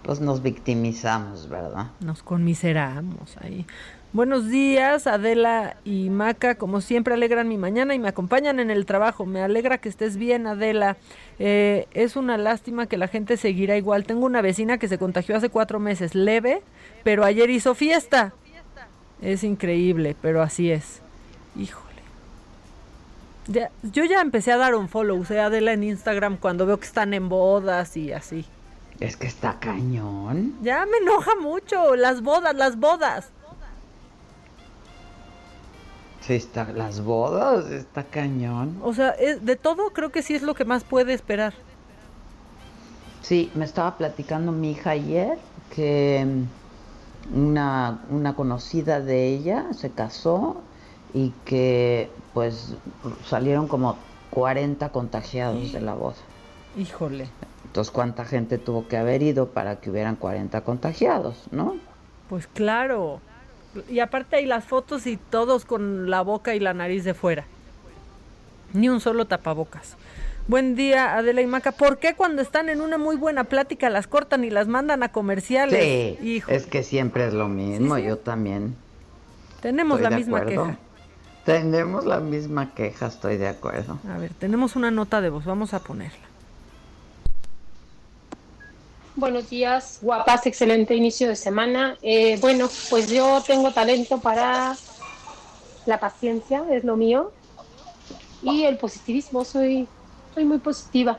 Pues nos victimizamos, ¿verdad? Nos conmiseramos ahí. Buenos días, Adela y Maca. Como siempre, alegran mi mañana y me acompañan en el trabajo. Me alegra que estés bien, Adela. Eh, es una lástima que la gente seguirá igual. Tengo una vecina que se contagió hace cuatro meses, leve, pero ayer hizo fiesta. Es increíble, pero así es. Híjole. Ya- yo ya empecé a dar un follow, o sea, Adela en Instagram cuando veo que están en bodas y así. Es que está cañón. Ya me enoja mucho. Las bodas, las bodas. Sí, está, las bodas, está cañón. O sea, es- de todo creo que sí es lo que más puede esperar. Sí, me estaba platicando mi hija ayer que mm, una, una conocida de ella se casó y que pues salieron como 40 contagiados de la boda. Híjole. Entonces, ¿cuánta gente tuvo que haber ido para que hubieran 40 contagiados, no? Pues claro. Y aparte hay las fotos y todos con la boca y la nariz de fuera. Ni un solo tapabocas. Buen día, Adela y Maca. ¿Por qué cuando están en una muy buena plática las cortan y las mandan a comerciales? Sí, Hijo, es que siempre es lo mismo, Sí, sí. yo también. tenemos estoy la misma acuerdo. queja. Tenemos la misma queja, estoy de acuerdo. A ver, tenemos una nota de voz, vamos a ponerla. Buenos días, guapas, excelente inicio de semana. Eh, bueno, pues yo tengo talento para la paciencia, es lo mío, y el positivismo, soy, soy muy positiva,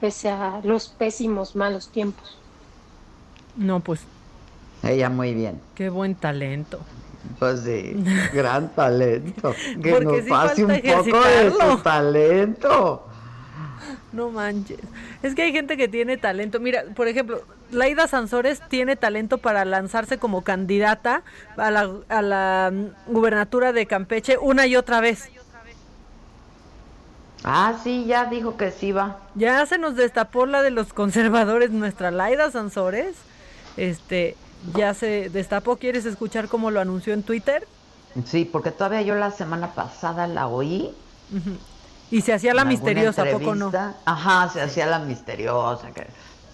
pese a los pésimos, malos tiempos. No, pues Ella muy bien. qué buen talento. Pues sí, gran talento. Que Porque nos sí pase un falta poco de su talento. No manches. Es que hay gente que tiene talento. Mira, por ejemplo, Laida Sansores tiene talento para lanzarse como candidata a la, a la mm, gubernatura de Campeche una y otra vez. Ah, sí, ya dijo que sí va. Ya se nos destapó la de los conservadores, nuestra Laida Sansores. Este, ya se destapó. ¿Quieres escuchar cómo lo anunció en Twitter? Sí, porque todavía yo la semana pasada la oí. Y se hacía la misteriosa, ¿a poco no? Ajá, se hacía la misteriosa. que,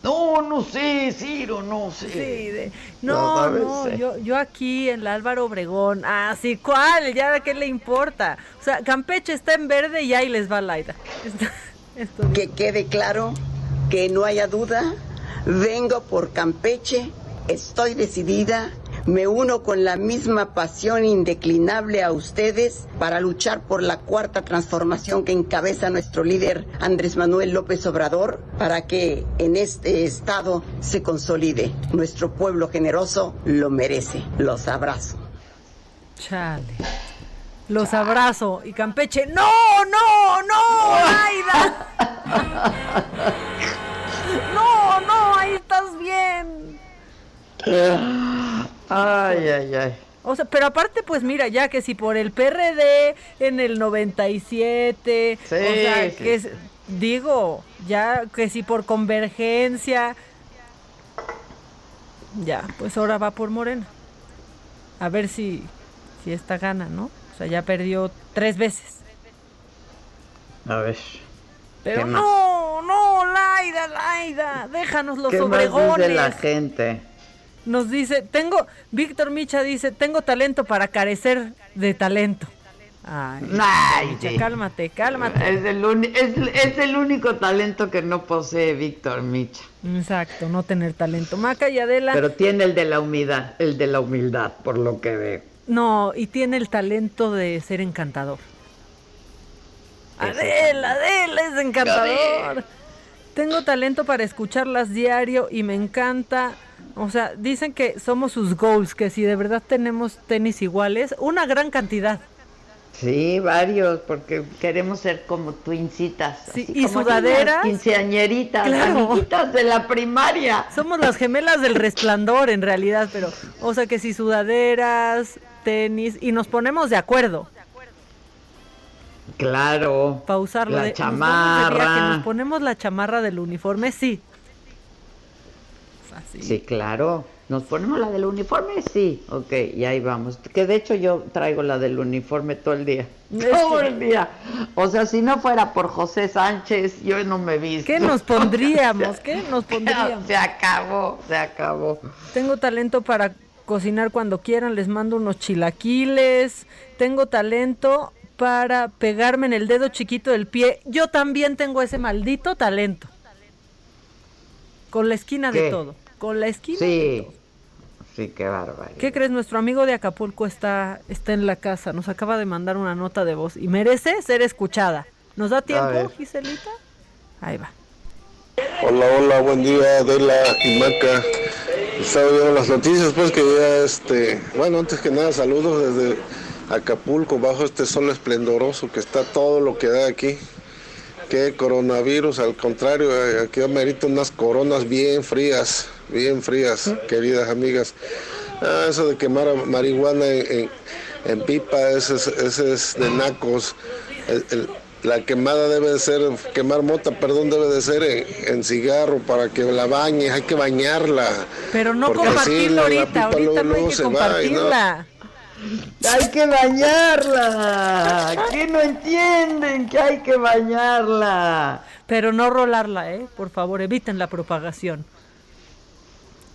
no, no sé, Ciro, no sé. Sí, de- no, no, yo, yo aquí en la Álvaro Obregón. Ah, sí, ¿cuál? ¿Ya qué le importa? O sea, Campeche está en verde y ahí les va Laida. Está- esto- Que quede claro, que no haya duda, vengo por Campeche, estoy decidida, me uno con la misma pasión indeclinable a ustedes para luchar por la cuarta transformación que encabeza nuestro líder Andrés Manuel López Obrador, para que en este estado se consolide. Nuestro pueblo generoso lo merece. Los abrazo. Chale. Los abrazo. Y Campeche, ¡no, no, no, Laida! No, no, ahí estás bien. Ay, ay, ay. O sea, pero aparte, pues mira, ya que si por el PRD en el 97, o sea, que es, digo, ya que si por convergencia, ya, pues ahora va por Morena. A ver si, si esta gana, ¿no? O sea, ya perdió tres veces. A ver. Pero no, no, Laida, Laida, déjanos los ¿Qué obregones. Más dice la gente? Nos dice, tengo, Víctor Micha dice, tengo talento para carecer de talento. Ay, Ay Micha, cálmate, cálmate. Es el, es, es el, único talento que no posee Víctor Micha. Exacto, no tener talento. Maca y Adela. Pero tiene el de la humildad, el de la humildad, por lo que veo. No, y tiene el talento de ser encantador. Adela, Adela es encantador. Tengo talento para escucharlas diario y me encanta. O sea, dicen que somos sus goals, que si de verdad tenemos tenis iguales, una gran cantidad. Sí, varios, porque queremos ser como twincitas. Sí, y sudaderas. Quinceañeritas, amiguitas de la primaria. Somos las gemelas del resplandor en realidad, pero, o sea que si sudaderas, tenis, y nos ponemos de acuerdo. Claro. Pausarlo. La chamarra. que nos ponemos la chamarra del uniforme, sí. Sí, claro. ¿Nos ponemos la del uniforme? Sí, ok, y ahí vamos. Que de hecho yo traigo la del uniforme todo el día. Todo el día. O sea, si no fuera por José Sánchez, yo no me visto. ¿Qué nos pondríamos? ¿Qué nos pondríamos? Se acabó, se acabó. Tengo talento para cocinar cuando quieran, les mando unos chilaquiles. Tengo talento para pegarme en el dedo chiquito del pie. Yo también tengo ese maldito talento. Con la esquina de todo. Con la esquina sí. de. Sí, qué bárbaro. ¿Qué crees? Nuestro amigo de Acapulco está, está en la casa. Nos acaba de mandar una nota de voz y merece ser escuchada. ¿Nos da tiempo, Giselita? Ahí va. Hola, hola, buen día, Adela y Maca. Estaba viendo las noticias, pues que ya, este, bueno, antes que nada, saludos desde Acapulco, bajo este sol esplendoroso que está todo lo que da aquí. Que coronavirus, al contrario, aquí amerita unas coronas bien frías, bien frías, queridas amigas. Ah, eso de quemar marihuana en, en, en pipa, ese es, ese es, de nacos. El, el, la quemada debe de ser, quemar mota, perdón, debe de ser en, en, cigarro para que la bañes, hay que bañarla. Pero no compartirlo ahorita, ahorita luego, no hay que compartirla. Va, Hay que bañarla. ¿Qué no entienden que hay que bañarla? Pero no rolarla, ¿eh? Por favor, eviten la propagación.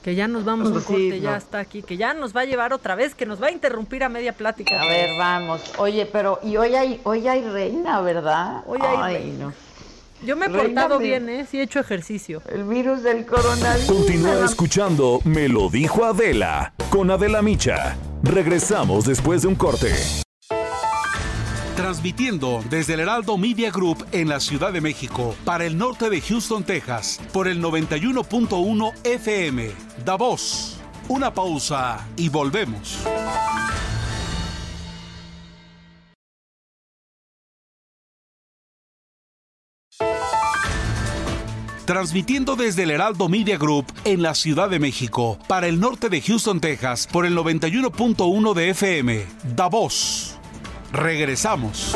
Que ya nos vamos a sí, corte, no. ya está aquí, que ya nos va a llevar otra vez, que nos va a interrumpir a media plática. A ver, vamos. Oye, pero y hoy hay hoy hay reina, ¿verdad? Hoy hay Ay, reina. No. Yo me he reina portado de... bien, ¿eh? Sí he hecho ejercicio. El virus del coronavirus. Continúa escuchando Me lo dijo Adela con Adela Micha. Regresamos después de un corte. Transmitiendo desde el Heraldo Media Group en la Ciudad de México para el norte de Houston, Texas, por el 91.1 FM. Davos. Una pausa y volvemos. Transmitiendo desde el Heraldo Media Group en la Ciudad de México para el norte de Houston, Texas, por el 91.1 de FM. Davos. Regresamos.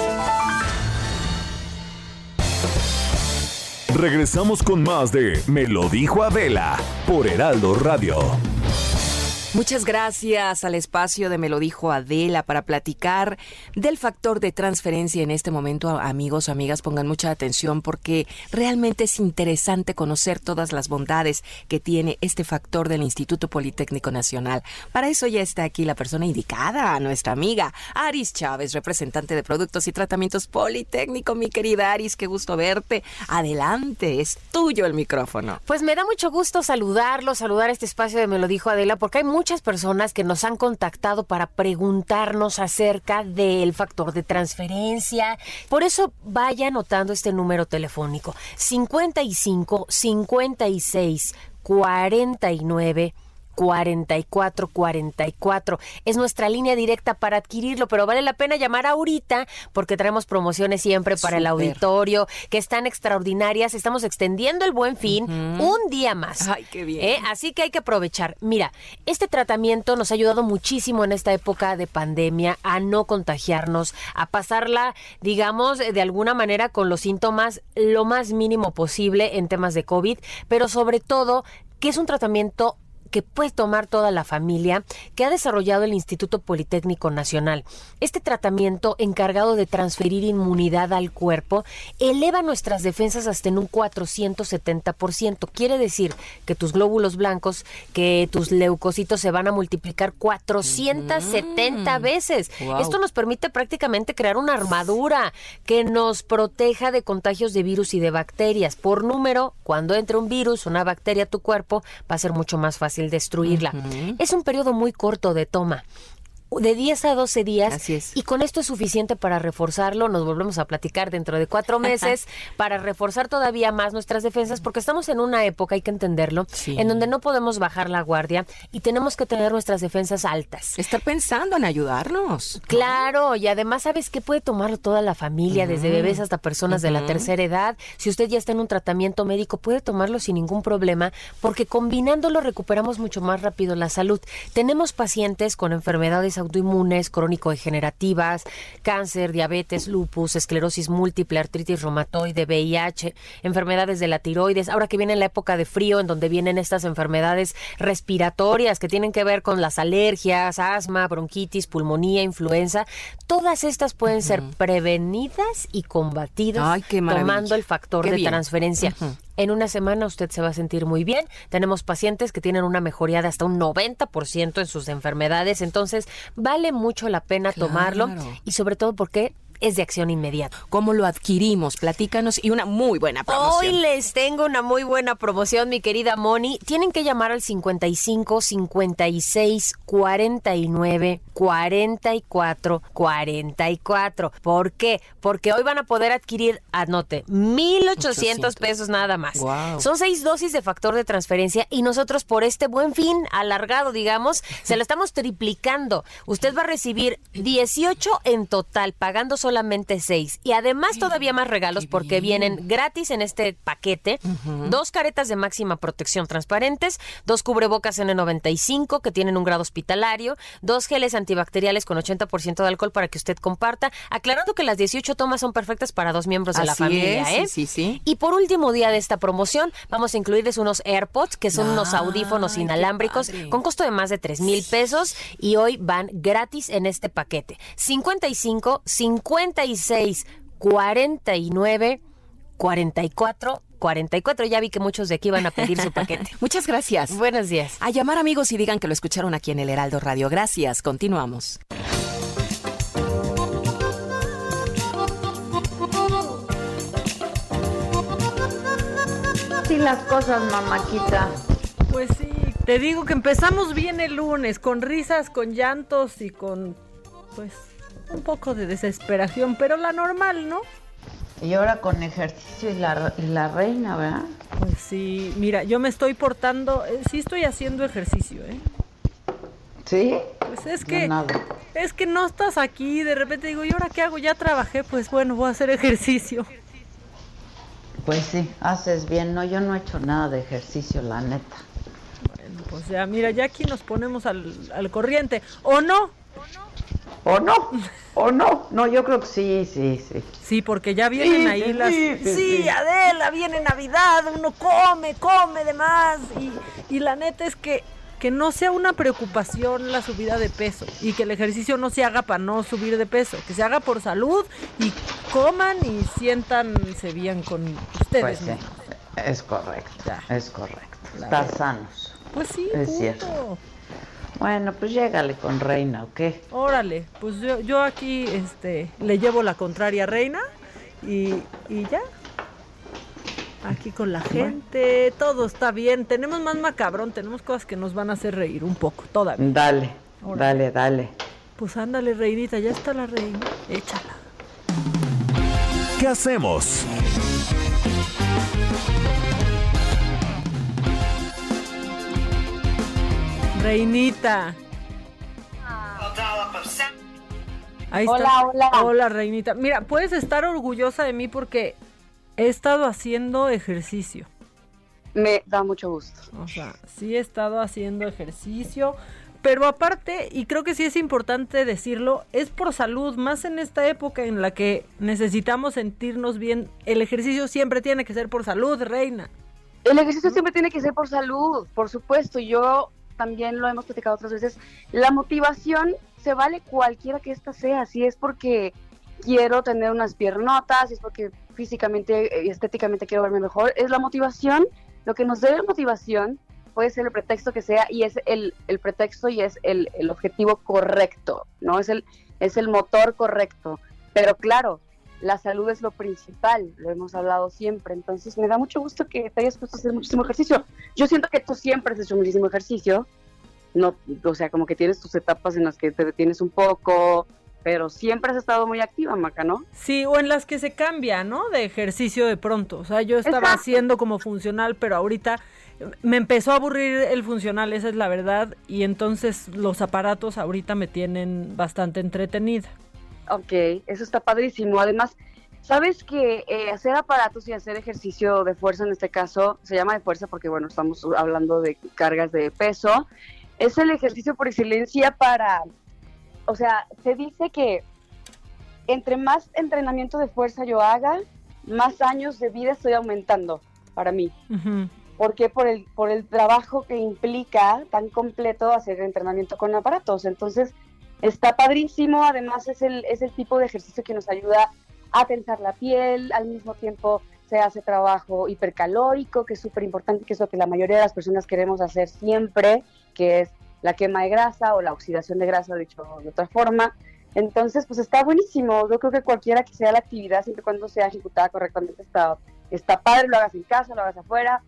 Regresamos con más de Me lo dijo Adela por Heraldo Radio. Muchas gracias al espacio de Me dijo Adela para platicar del factor de transferencia en este momento. Amigos, amigas, pongan mucha atención porque realmente es interesante conocer todas las bondades que tiene este factor del Instituto Politécnico Nacional. Para eso ya está aquí la persona indicada, nuestra amiga Aris Chávez, representante de Productos y Tratamientos Politécnico. Mi querida Aris, qué gusto verte. Adelante, es tuyo el micrófono. Pues me da mucho gusto saludarlo, saludar este espacio de Me lo dijo Adela, porque hay muchas personas que nos han contactado para preguntarnos acerca del factor de transferencia. Por eso vaya anotando este número telefónico 55 56 49 4444. Es nuestra línea directa para adquirirlo, pero vale la pena llamar ahorita porque traemos promociones siempre para el auditorio que están extraordinarias. Estamos extendiendo el buen fin un día más. Ay, qué bien. ¿Eh? Así que hay que aprovechar. Mira, este tratamiento nos ha ayudado muchísimo en esta época de pandemia a no contagiarnos, a pasarla, digamos, de alguna manera con los síntomas lo más mínimo posible en temas de COVID, pero sobre todo que es un tratamiento que puede tomar toda la familia que ha desarrollado el Instituto Politécnico Nacional. Este tratamiento encargado de transferir inmunidad al cuerpo eleva nuestras defensas hasta en un 470%. Quiere decir que tus glóbulos blancos, que tus leucocitos se van a multiplicar 470 veces. Wow. Esto nos permite prácticamente crear una armadura que nos proteja de contagios de virus y de bacterias. Por número, cuando entre un virus, una bacteria a tu cuerpo, va a ser mucho más fácil destruirla. Es un periodo muy corto de toma. De 10 a 12 días. Así es. Y con esto es suficiente para reforzarlo. Nos volvemos a platicar dentro de cuatro meses para reforzar todavía más nuestras defensas, porque estamos en una época, hay que entenderlo, en donde no podemos bajar la guardia y tenemos que tener nuestras defensas altas. Estar pensando en ayudarnos. Claro, y además, ¿sabes qué puede tomarlo toda la familia, desde bebés hasta personas de la tercera edad? Si usted ya está en un tratamiento médico, puede tomarlo sin ningún problema, porque combinándolo recuperamos mucho más rápido la salud. Tenemos pacientes con enfermedades autoinmunes, crónico-degenerativas, cáncer, diabetes, lupus, esclerosis múltiple, artritis reumatoide, VIH, enfermedades de la tiroides. Ahora que viene la época de frío, en donde vienen estas enfermedades respiratorias que tienen que ver con las alergias, asma, bronquitis, pulmonía, influenza, todas estas pueden ser prevenidas y combatidas Ay, tomando el factor Qué de bien. transferencia. En una semana usted se va a sentir muy bien. Tenemos pacientes que tienen una mejoría de hasta un 90% en sus enfermedades, entonces vale mucho la pena tomarlo y sobre todo porque es de acción inmediata. ¿Cómo lo adquirimos? Platícanos y una muy buena promoción. Hoy les tengo una muy buena promoción, mi querida Moni. Tienen que llamar al 55 56 49 44 44. ¿Por qué? Porque hoy van a poder adquirir, anote, 1,800 pesos nada más. Son seis dosis de factor de transferencia y nosotros por este buen fin alargado, digamos, se lo estamos triplicando. Usted va a recibir 18 en total, pagando solamente 6. Y además todavía más regalos porque vienen gratis en este paquete. Dos caretas de máxima protección transparentes, dos cubrebocas N95 que tienen un grado hospitalario, dos geles antibacteriales con 80% de alcohol para que usted comparta, aclarando que las 18 tomas son perfectas para dos miembros de la familia, es, ¿eh? sí, sí, sí. Y por último día de esta promoción, vamos a incluirles unos AirPods, que son unos audífonos inalámbricos con costo de más de 3 mil pesos y hoy van gratis en este paquete. 55, 56, 49, 44, 44. Ya vi que muchos de aquí van a pedir su paquete. Muchas gracias. Buenos días. A llamar amigos y digan que lo escucharon aquí en el Heraldo Radio. Gracias. Continuamos. Así las cosas, mamáquita. Pues sí, te digo que empezamos bien el lunes, con risas, con llantos y con, pues, un poco de desesperación, pero la normal, ¿no? Y ahora con ejercicio y la, y la reina, ¿verdad? Pues sí, mira, yo me estoy portando, eh, sí estoy haciendo ejercicio, ¿eh? ¿Sí? Pues es que, nada. es que no estás aquí, de repente digo, ¿y ahora qué hago? Ya trabajé, pues bueno, voy a hacer ejercicio. Pues sí, haces bien. No, yo no he hecho nada de ejercicio, la neta. Bueno, pues ya, mira, ya aquí nos ponemos al, al corriente, ¿o no? ¿O no? ¿O no? No, yo creo que sí, sí, sí. Sí, porque ya vienen Sí, ahí sí, las... sí. Adela, viene Navidad, uno come, come de más. Y, y la neta es que, que no sea una preocupación la subida de peso y que el ejercicio no se haga para no subir de peso, que se haga por salud y coman y siéntanse bien con ustedes. Pues es correcto, es correcto. Estar sanos. Pues sí, Es punto. cierto. Bueno, pues llégale con reina, ¿o qué? Órale, pues yo, yo aquí este, le llevo la contraria a Reina y, y ya. Aquí con la gente, todo está bien. Tenemos más macabrón, tenemos cosas que nos van a hacer reír un poco, todavía. Dale, Órale. dale, dale. Pues ándale, reinita, ya está la reina. Échala. ¿Qué hacemos? Reinita. Ahí Hola, está. hola. Hola, Reinita. Mira, puedes estar orgullosa de mí porque he estado haciendo ejercicio. Me da mucho gusto. O sea, sí he estado haciendo ejercicio, pero aparte, y creo que sí es importante decirlo, es por salud, más en esta época en la que necesitamos sentirnos bien. El ejercicio siempre tiene que ser por salud, reina. El ejercicio siempre tiene que ser por salud, por supuesto. Yo también lo hemos platicado otras veces. La motivación se vale cualquiera que ésta sea. Si es porque quiero tener unas piernotas, si es porque físicamente y estéticamente quiero verme mejor, es la motivación. Lo que nos la motivación puede ser el pretexto que sea y es el, el pretexto y es el, el objetivo correcto, ¿no? Es el, es el motor correcto. Pero claro, la salud es lo principal, lo hemos hablado siempre, entonces me da mucho gusto que te hayas puesto a hacer muchísimo ejercicio. Yo siento que tú siempre has hecho muchísimo ejercicio, no, o sea, como que tienes tus etapas en las que te detienes un poco, pero siempre has estado muy activa, Maca, ¿no? Sí, o en las que se cambia, ¿no? De ejercicio de pronto. O sea, yo estaba Exacto. haciendo como funcional, pero ahorita me empezó a aburrir el funcional, esa es la verdad, y entonces los aparatos ahorita me tienen bastante entretenida. Ok, eso está padrísimo. Además, sabes que eh, hacer aparatos y hacer ejercicio de fuerza, en este caso, se llama de fuerza porque, bueno, estamos hablando de cargas de peso, es el ejercicio por excelencia para, o sea, se dice que entre más entrenamiento de fuerza yo haga, más años de vida estoy aumentando para mí. ¿Por qué? Por el, por el trabajo que implica tan completo hacer entrenamiento con aparatos. Entonces, está padrísimo. Además, es el, es el tipo de ejercicio que nos ayuda a tensar la piel. Al mismo tiempo, se hace trabajo hipercalórico, que es súper importante, que es lo que la mayoría de las personas queremos hacer siempre, que es la quema de grasa o la oxidación de grasa, dicho de otra forma. Entonces, pues está buenísimo. Yo creo que cualquiera que sea la actividad, siempre cuando sea ejecutada correctamente, está, está padre, lo hagas en casa, lo hagas afuera,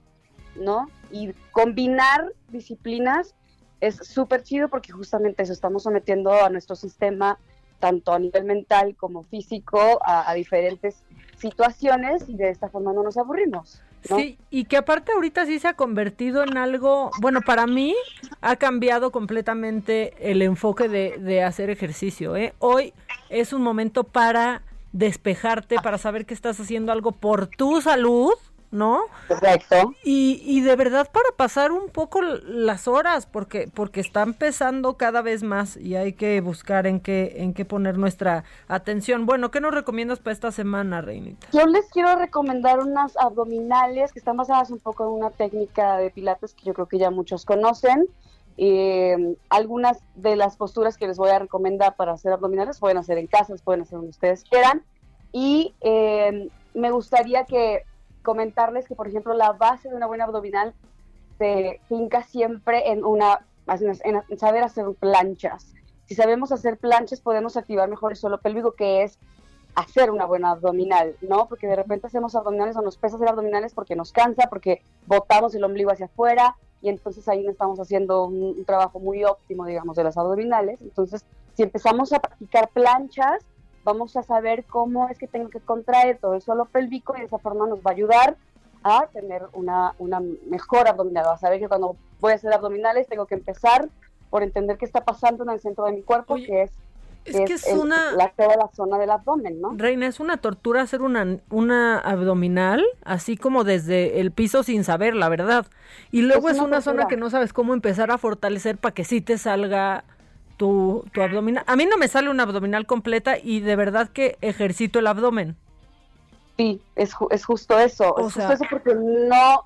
¿no? Y combinar disciplinas es súper chido porque justamente eso, estamos sometiendo a nuestro sistema, tanto a nivel mental como físico, a, diferentes situaciones y de esta forma no nos aburrimos. Sí, y que aparte ahorita sí se ha convertido en algo, bueno, para mí ha cambiado completamente el enfoque de, de hacer ejercicio. ¿eh? Hoy es un momento para despejarte, para saber que estás haciendo algo por tu salud, ¿no? Correcto. Y, y de verdad para pasar un poco las horas, porque, porque están pesando cada vez más y hay que buscar en qué, en qué poner nuestra atención. Bueno, ¿qué nos recomiendas para esta semana, Reinita? Yo les quiero recomendar unas abdominales que están basadas un poco en una técnica de pilates que yo creo que ya muchos conocen. Eh, algunas de las posturas que les voy a recomendar para hacer abdominales pueden hacer en casa, pueden hacer donde ustedes quieran. Y eh, me gustaría que comentarles que, por ejemplo, la base de una buena abdominal se finca siempre en una en, saber hacer planchas. Si sabemos hacer planchas, podemos activar mejor el suelo pélvico, que es hacer una buena abdominal, ¿no? Porque de repente hacemos abdominales o nos pesa hacer abdominales porque nos cansa, porque botamos el ombligo hacia afuera y entonces ahí no estamos haciendo un, un trabajo muy óptimo, digamos, de las abdominales. Entonces, si empezamos a practicar planchas, vamos a saber cómo es que tengo que contraer todo el suelo pélvico y de esa forma nos va a ayudar a tener una, una mejor abdominal, a saber que cuando voy a hacer abdominales tengo que empezar por entender qué está pasando en el centro de mi cuerpo, que es, es que es el- una- la, toda la zona del abdomen, ¿no? Reina, es una tortura hacer una, una abdominal, así como desde el piso sin saber, la verdad. Y luego Es es, una una zona que no sabes cómo empezar a fortalecer para que sí te salga tu, tu abdominal. A mí no me sale una abdominal completa y de verdad que ejercito el abdomen. Sí, es, ju- es justo eso, O es sea- justo eso porque no,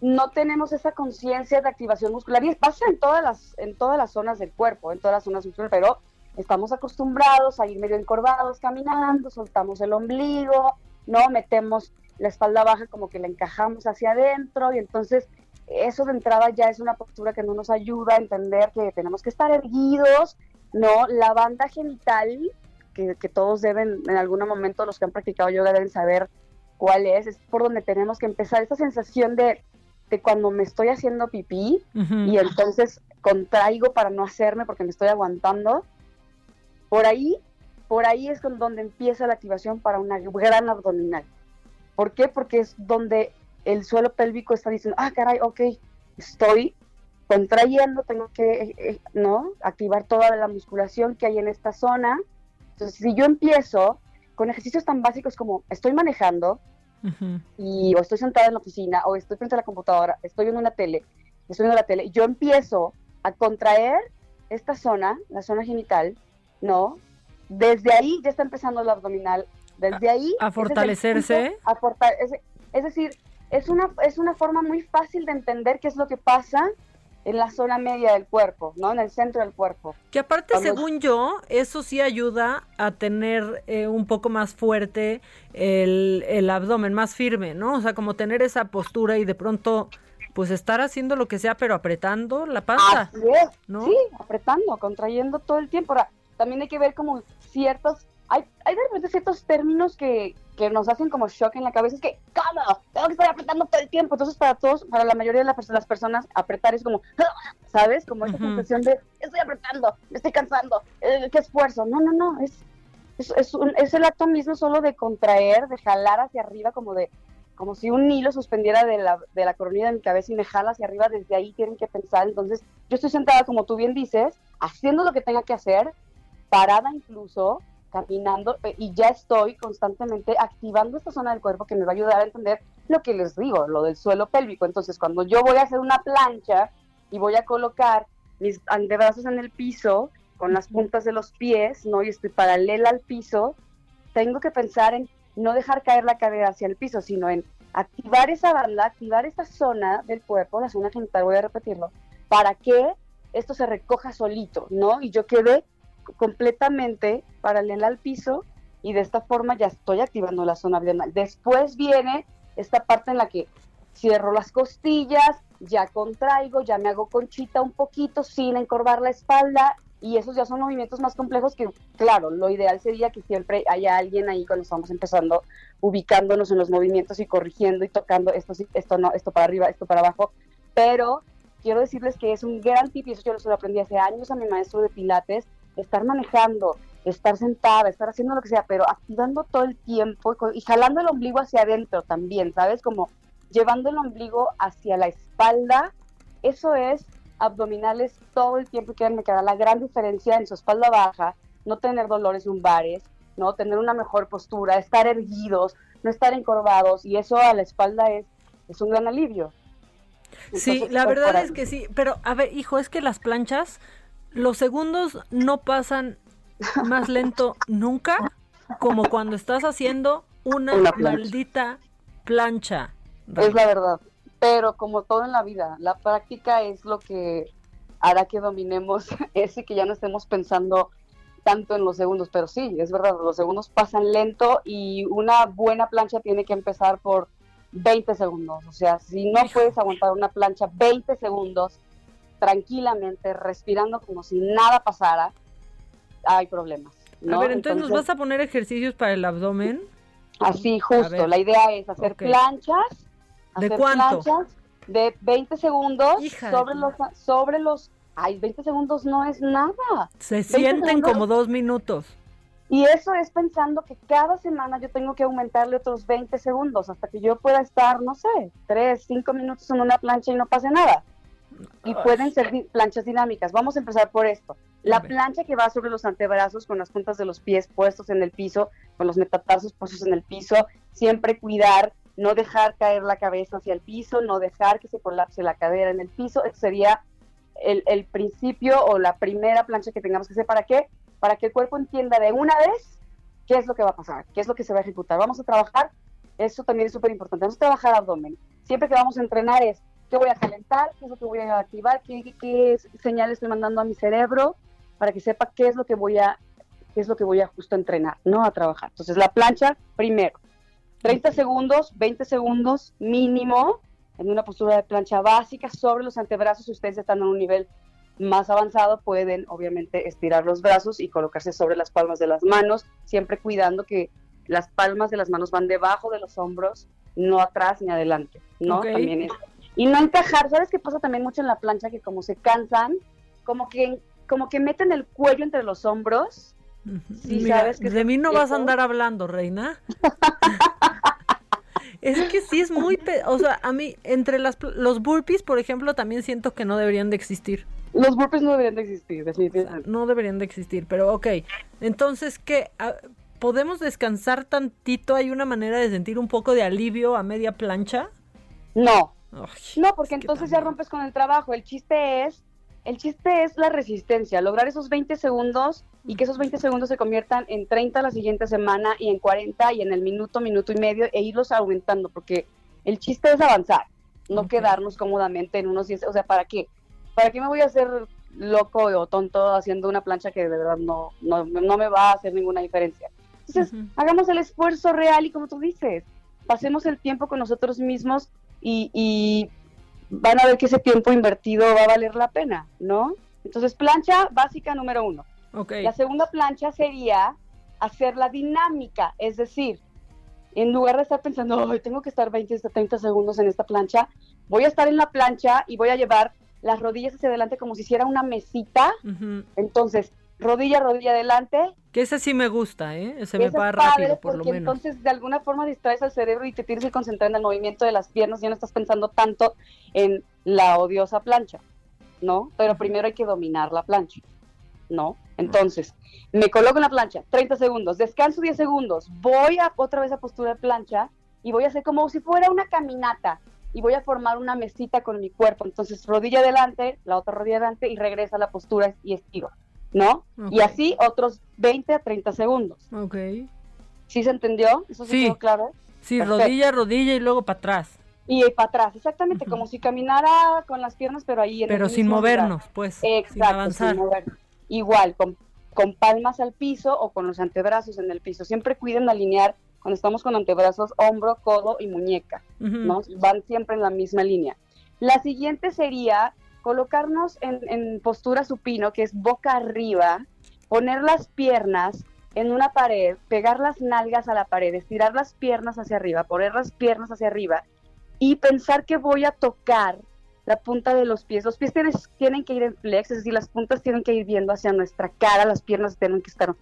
no tenemos esa conciencia de activación muscular y pasa en todas las, en todas las zonas del cuerpo, en todas las zonas musculares, pero estamos acostumbrados a ir medio encorvados caminando, soltamos el ombligo, no metemos la espalda baja como que la encajamos hacia adentro y entonces eso de entrada ya es una postura que no nos ayuda a entender que tenemos que estar erguidos, no, la banda genital que, que todos deben, en algún momento los que han practicado yoga deben saber cuál es, es por donde tenemos que empezar, esa sensación de, de cuando me estoy haciendo pipí y entonces contraigo para no hacerme porque me estoy aguantando, por ahí, por ahí es con donde empieza la activación para una gran abdominal. ¿Por qué? Porque es donde el suelo pélvico está diciendo, ah, caray, ok, estoy contrayendo, tengo que, eh, eh, ¿no? Activar toda la musculación que hay en esta zona. Entonces, si yo empiezo con ejercicios tan básicos como estoy manejando y o estoy sentada en la oficina o estoy frente a la computadora, estoy viendo una tele, estoy viendo la tele, yo empiezo a contraer esta zona, la zona genital, ¿no? Desde ahí ya está empezando el abdominal, desde ahí... A fortalecerse. a es decir, es una, es una forma muy fácil de entender qué es lo que pasa en la zona media del cuerpo, ¿no? En el centro del cuerpo. Que aparte, según yo, eso sí ayuda a tener eh, un poco más fuerte el, el, abdomen, más firme, ¿no? O sea, como tener esa postura y de pronto, pues estar haciendo lo que sea, pero apretando la panza. Así es, ¿no? Sí, apretando, contrayendo todo el tiempo. Ahora, también hay que ver como ciertos hay, hay de repente ciertos términos que, que nos hacen como shock en la cabeza. Es que, ¿cómo? Tengo que estar apretando todo el tiempo. Entonces, para todos, para la mayoría de las, personas, apretar es como, ¿sabes? Como esa sensación de, estoy apretando, me estoy cansando, eh, qué esfuerzo. No, no, no. Es, es, es, es el acto mismo solo de contraer, de jalar hacia arriba, como de como si un hilo suspendiera de la, de la coronilla de mi cabeza y me jala hacia arriba, desde ahí tienen que pensar. Entonces, yo estoy sentada, como tú bien dices, haciendo lo que tenga que hacer, parada incluso, caminando eh, y ya estoy constantemente activando esta zona del cuerpo que me va a ayudar a entender lo que les digo, lo del suelo pélvico. Entonces, cuando yo voy a hacer una plancha y voy a colocar mis antebrazos en el piso con las puntas de los pies, ¿no? Y estoy paralela al piso, tengo que pensar en no dejar caer la cadera hacia el piso, sino en activar esa banda, activar esta zona del cuerpo, la zona genital, voy a repetirlo, para que esto se recoja solito, ¿no? Y yo quede completamente paralela al piso y de esta forma ya estoy activando la zona abdominal. Después viene esta parte en la que cierro las costillas, ya contraigo, ya me hago conchita un poquito sin encorvar la espalda y esos ya son movimientos más complejos que, claro, lo ideal sería que siempre haya alguien ahí cuando estamos empezando, ubicándonos en los movimientos y corrigiendo y tocando esto, esto no, esto para arriba, esto para abajo, pero quiero decirles que es un gran tip y eso yo lo aprendí hace años a mi maestro de Pilates, estar manejando, estar sentada, estar haciendo lo que sea, pero activando todo el tiempo y, jalando el ombligo hacia adentro también, ¿sabes? Como llevando el ombligo hacia la espalda, eso es abdominales todo el tiempo y me queda la gran diferencia en su espalda baja, no tener dolores lumbares, no tener una mejor postura, estar erguidos, no estar encorvados y eso a la espalda es, es un gran alivio. sí, la pues, verdad es que sí, pero a ver, hijo, es que las planchas los segundos no pasan más lento nunca como cuando estás haciendo una, maldita plancha. Es la verdad. Pero como todo en la vida, la práctica es lo que hará que dominemos ese que ya no estemos pensando tanto en los segundos. Pero sí, es verdad, los segundos pasan lento y una buena plancha tiene que empezar por 20 segundos. O sea, si no puedes aguantar una plancha 20 segundos, tranquilamente, respirando como si nada pasara, hay problemas. A ver, entonces, nos vas a poner ejercicios para el abdomen. Así, justo. La idea es hacer planchas. ¿De cuánto? Planchas de 20 segundos sobre los, sobre los... Ay, 20 segundos no es nada. Se sienten como dos minutos. Y eso es pensando que cada semana yo tengo que aumentarle otros 20 segundos hasta que yo pueda estar, no sé, 3, 5 minutos en una plancha y no pase nada y pueden ser planchas dinámicas. Vamos a empezar por esto. La plancha que va sobre los antebrazos con las puntas de los pies puestos en el piso, con los metatarsos puestos en el piso, siempre cuidar, no dejar caer la cabeza hacia el piso, no dejar que se colapse la cadera en el piso. Eso sería el, el principio o la primera plancha que tengamos que hacer. ¿Para qué? Para que el cuerpo entienda de una vez qué es lo que va a pasar, qué es lo que se va a ejecutar. Vamos a trabajar, eso también es súper importante, vamos a trabajar abdomen. Siempre que vamos a entrenar es qué voy a calentar, qué es lo que voy a activar, qué, qué, señales estoy mandando a mi cerebro para que sepa qué es lo que voy a qué es lo que voy a justo entrenar, no a trabajar. Entonces la plancha primero, 30 segundos, 20 segundos mínimo en una postura de plancha básica sobre los antebrazos. Si ustedes están en un nivel más avanzado, pueden obviamente estirar los brazos y colocarse sobre las palmas de las manos, siempre cuidando que las palmas de las manos van debajo de los hombros, no atrás ni adelante, ¿no? También es y no encajar. ¿Sabes qué pasa también mucho en la plancha? Que como se cansan, como que, como que meten el cuello entre los hombros. Sí, sabes que de mí no vas a andar hablando, reina. Es que sí es muy, o sea, a mí entre las los burpees, por ejemplo, también siento que no deberían de existir. Los burpees no deberían de existir, definitivamente. no deberían de existir, pero ok. Entonces, ¿qué? ¿Podemos descansar tantito? ¿Hay una manera de sentir un poco de alivio a media plancha? No. No, porque entonces ya rompes con el trabajo. El chiste es el chiste es la resistencia, lograr esos 20 segundos y que esos 20 segundos se conviertan en 30 la siguiente semana y en 40 y en el minuto, minuto y medio e irlos aumentando, porque el chiste es avanzar, no quedarnos cómodamente en unos 10, o sea, ¿para qué? ¿Para qué me voy a hacer loco o tonto haciendo una plancha que de verdad no, no, me va a hacer ninguna diferencia? Entonces, hagamos el esfuerzo real y como tú dices, pasemos el tiempo con nosotros mismos y van a ver que ese tiempo invertido va a valer la pena, ¿no? Entonces, plancha básica número uno. Okay. La segunda plancha sería hacer la dinámica, es decir, en lugar de estar pensando, hoy tengo que estar 20, 30 segundos en esta plancha, voy a estar en la plancha y voy a llevar las rodillas hacia adelante como si hiciera una mesita. Entonces, rodilla, rodilla adelante. Que ese sí me gusta, ¿eh? Se me va rápido, por lo menos. Entonces, de alguna forma distraes al cerebro y te tienes que concentrar en el movimiento de las piernas y ya no estás pensando tanto en la odiosa plancha, ¿no? Pero primero hay que dominar la plancha, ¿no? Entonces, me coloco en la plancha, 30 segundos, descanso 10 segundos, voy a otra vez a postura de plancha y voy a hacer como si fuera una caminata y voy a formar una mesita con mi cuerpo. Entonces, rodilla adelante, la otra rodilla adelante y regresa a la postura y estiro. ¿No? Y así otros 20 a 30 segundos. Ok. ¿Sí se entendió? ¿Eso sí. quedó claro? Sí, rodilla, rodilla y luego para atrás. Y para atrás, exactamente, como si caminara con las piernas, pero ahí en Pero sin movernos, pues. Exacto, sin avanzar. Igual, con, con palmas al piso o con los antebrazos en el piso. Siempre cuiden alinear cuando estamos con antebrazos, hombro, codo y muñeca, ¿no? Van siempre en la misma línea. La siguiente sería colocarnos en, postura supino, que es boca arriba, poner las piernas en una pared, pegar las nalgas a la pared, estirar las piernas hacia arriba, poner las piernas hacia arriba y pensar que voy a tocar la punta de los pies. Los pies tienen, tienen, que ir en flex, es decir, las puntas tienen que ir viendo hacia nuestra cara, las piernas tienen que estar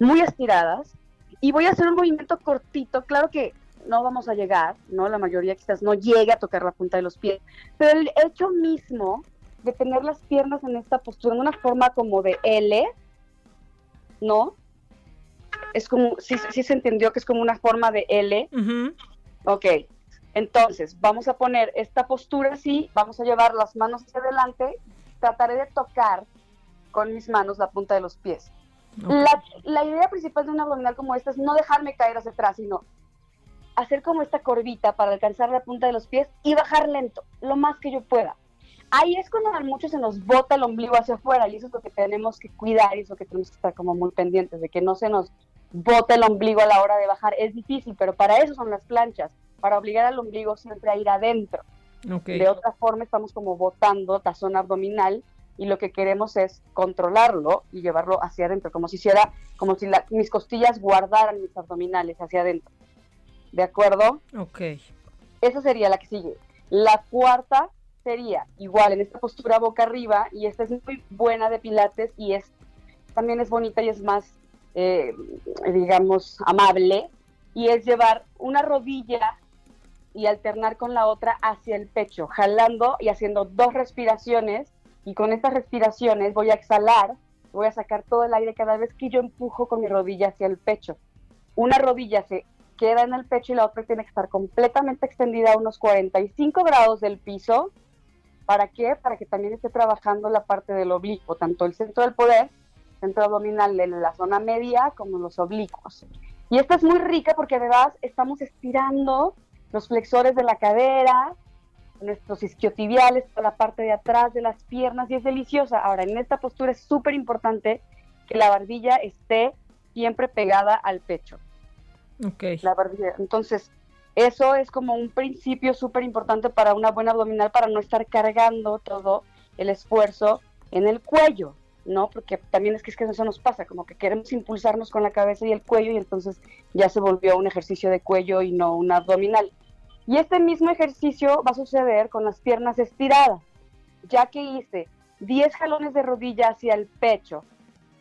muy estiradas. Y voy a hacer un movimiento cortito, claro que no vamos a llegar, ¿no? La mayoría quizás no llegue a tocar la punta de los pies, pero el hecho mismo de tener las piernas en esta postura, en una forma como de L, ¿no? Es como, sí, sí se entendió que es como una forma de L. Ok, entonces vamos a poner esta postura así, vamos a llevar las manos hacia adelante, trataré de tocar con mis manos la punta de los pies. La, la, idea principal de un abdominal como esta es no dejarme caer hacia atrás, sino hacer como esta corvita para alcanzar la punta de los pies y bajar lento, lo más que yo pueda ahí es cuando a muchos se nos bota el ombligo hacia afuera y eso es lo que tenemos que cuidar y eso que tenemos que estar como muy pendientes de que no se nos bote el ombligo a la hora de bajar. Es difícil, pero para eso son las planchas, para obligar al ombligo siempre a ir adentro. De otra forma estamos como botando la zona abdominal y lo que queremos es controlarlo y llevarlo hacia adentro, como si hiciera, como si mis costillas guardaran mis abdominales hacia adentro. ¿De acuerdo? Ok. Esa sería la que sigue. La cuarta sería igual en esta postura boca arriba y esta es muy buena de pilates y es también es bonita y es más eh, digamos amable y es llevar una rodilla y alternar con la otra hacia el pecho jalando y haciendo dos respiraciones y con estas respiraciones voy a exhalar voy a sacar todo el aire cada vez que yo empujo con mi rodilla hacia el pecho. Una rodilla se queda en el pecho y la otra tiene que estar completamente extendida a unos 45 grados del piso ¿Para qué? Para que también esté trabajando la parte del oblicuo, tanto el centro del poder, centro abdominal en la zona media, como los oblicuos. Y esta es muy rica porque además estamos estirando los flexores de la cadera, nuestros isquiotibiales, toda la parte de atrás de las piernas y es deliciosa. Ahora, en esta postura es súper importante que la barbilla esté siempre pegada al pecho. Ok. La barbilla. Entonces, eso es como un principio súper importante para una buena abdominal, para no estar cargando todo el esfuerzo en el cuello, ¿no? Porque también es que, es que eso nos pasa, como que queremos impulsarnos con la cabeza y el cuello y entonces ya se volvió un ejercicio de cuello y no un abdominal. Y este mismo ejercicio va a suceder con las piernas estiradas, ya que hice 10 jalones de rodilla hacia el pecho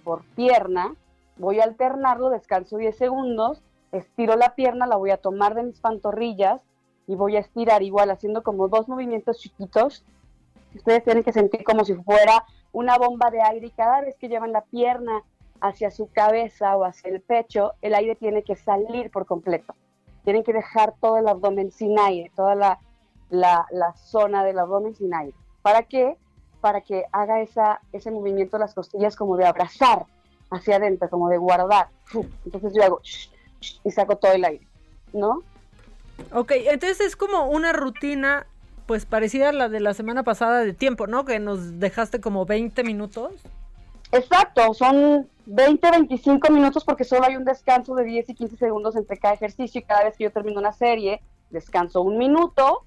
por pierna, voy a alternarlo, descanso 10 segundos estiro la pierna, la voy a tomar de mis pantorrillas y voy a estirar igual haciendo como dos movimientos chiquitos. Ustedes tienen que sentir como si fuera una bomba de aire y cada vez que llevan la pierna hacia su cabeza o hacia el pecho, el aire tiene que salir por completo. Tienen que dejar todo el abdomen sin aire, toda la, la, la zona del abdomen sin aire. ¿Para qué? Para que haga ese movimiento de las costillas como de abrazar hacia adentro, como de guardar. Entonces yo hago y saco todo el aire, ¿no? Ok, entonces es como una rutina pues parecida a la de la semana pasada de tiempo, ¿no? Que nos dejaste como 20 minutos. Exacto, son 20, 25 minutos porque solo hay un descanso de 10 y 15 segundos entre cada ejercicio y cada vez que yo termino una serie, descanso un minuto,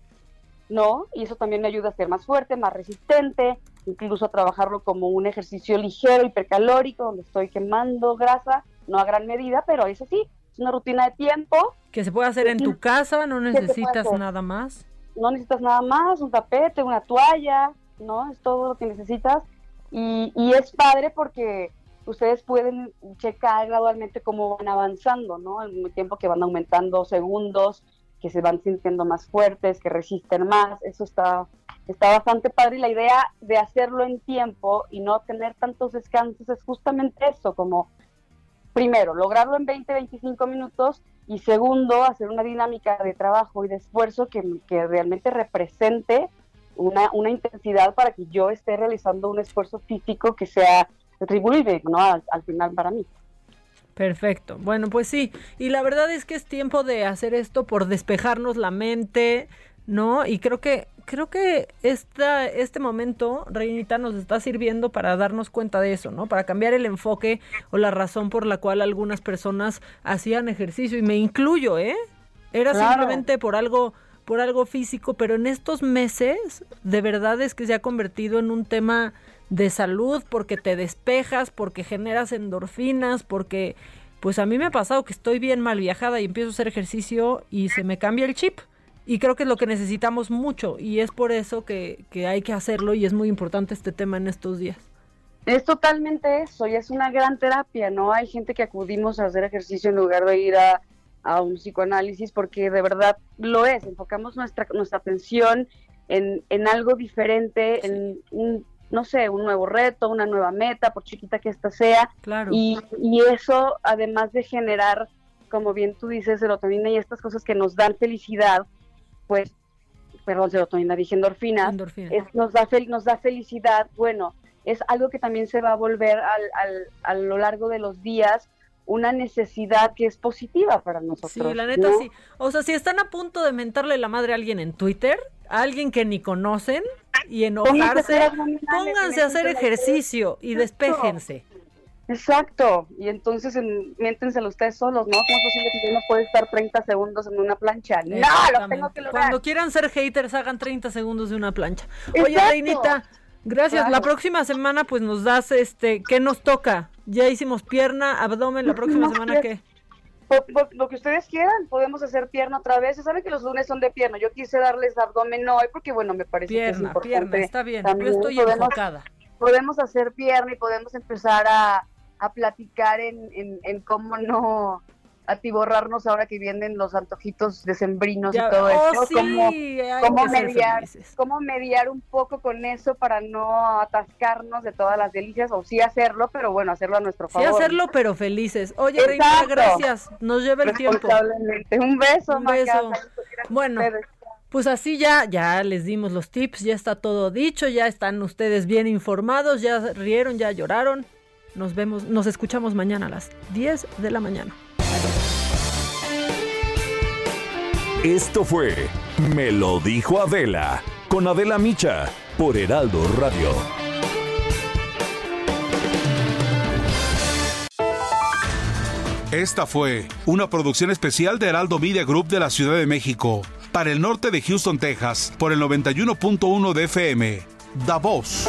¿no? Y eso también me ayuda a ser más fuerte, más resistente, incluso a trabajarlo como un ejercicio ligero, hipercalórico, donde estoy quemando grasa, no a gran medida, pero eso sí, es una rutina de tiempo. Que se puede hacer en tu casa, no necesitas nada más no necesitas nada más, un tapete, una toalla, ¿no? Es todo lo que necesitas. Y, y es padre porque ustedes pueden checar gradualmente cómo van avanzando, ¿no? Mismo tiempo que van aumentando segundos, que se van sintiendo más fuertes, que resisten más. Eso está, está bastante padre. Y la idea de hacerlo en tiempo y no tener tantos descansos es justamente eso, como primero, lograrlo en 20, 25 minutos y segundo, hacer una dinámica de trabajo y de esfuerzo que, que realmente represente una, una, intensidad para que yo esté realizando un esfuerzo físico que sea retribuible, ¿no? Al, al, final para mí. Perfecto. Bueno, pues sí. Y la verdad es que es tiempo de hacer esto por despejarnos la mente, ¿no? Y creo que creo que esta, este momento, Reinita, nos está sirviendo para darnos cuenta de eso, ¿no? Para cambiar el enfoque o la razón por la cual algunas personas hacían ejercicio, y me incluyo, ¿eh? Era simplemente por algo por algo físico, pero en estos meses de verdad es que se ha convertido en un tema de salud porque te despejas, porque generas endorfinas, porque pues a mí me ha pasado que estoy bien mal viajada y empiezo a hacer ejercicio y se me cambia el chip. Y creo que es lo que necesitamos mucho y es por eso que, que hay que hacerlo y es muy importante este tema en estos días. Es totalmente eso y es una gran terapia, ¿no? Hay gente que acudimos a hacer ejercicio en lugar de ir a, a un psicoanálisis porque de verdad lo es, enfocamos nuestra, nuestra atención en, en algo diferente, en un, no sé, un nuevo reto, una nueva meta, por chiquita que ésta sea. Claro. Y, y eso, además de generar, como bien tú dices, serotonina y estas cosas que nos dan felicidad, pues, perdón, serotonina, dije endorfinas, Endorfina. es, nos, da fel- nos da felicidad, bueno, es algo que también se va a volver al, al, a lo largo de los días una necesidad que es positiva para nosotros. Sí, la neta ¿no? sí. O sea, si están a punto de mentarle la madre a alguien en Twitter, a alguien que ni conocen y Pónganse a hacer enojarse, pónganse a hacer ejercicio y despéjense. Exacto, y entonces en, miéntenselo ustedes solos, ¿no? ¿Cómo es posible que yo no pueda estar 30 segundos en una plancha? No, lo tengo que lograr. Cuando quieran ser haters, hagan 30 segundos de una plancha. Oye. Reinita, gracias. Claro. La próxima semana, pues nos das este, ¿qué nos toca? Ya hicimos pierna, abdomen, la próxima No, semana, pues, ¿qué? Por- por lo que ustedes quieran, podemos hacer pierna otra vez. Se sabe que los lunes son de pierna. Yo quise darles abdomen hoy porque, bueno, me parece que es importante. pierna, está bien. Yo también. estoy podemos, enfocada. podemos hacer pierna y podemos empezar a, a platicar en, en, en cómo no atiborrarnos ahora que vienen los antojitos decembrinos Ya- y todo oh, eso. sí, cómo, mediar, cómo mediar un poco con eso para no atascarnos de todas las delicias, o sí hacerlo, pero bueno, hacerlo a nuestro Sí, favor. hacerlo, pero felices. Oye, Exacto. gracias. Nos lleva el tiempo. Un beso, Un beso. Bueno, pues así ya, ya les dimos los tips, ya está todo dicho, ya están ustedes bien informados, ya rieron, ya lloraron. Nos vemos, nos escuchamos mañana a las 10 de la mañana. Esto fue Me lo dijo Adela con Adela Micha por Heraldo Radio. Esta fue una producción especial de Heraldo Media Group de la Ciudad de México para el norte de Houston, Texas, por el 91.1 de FM. Da Voz.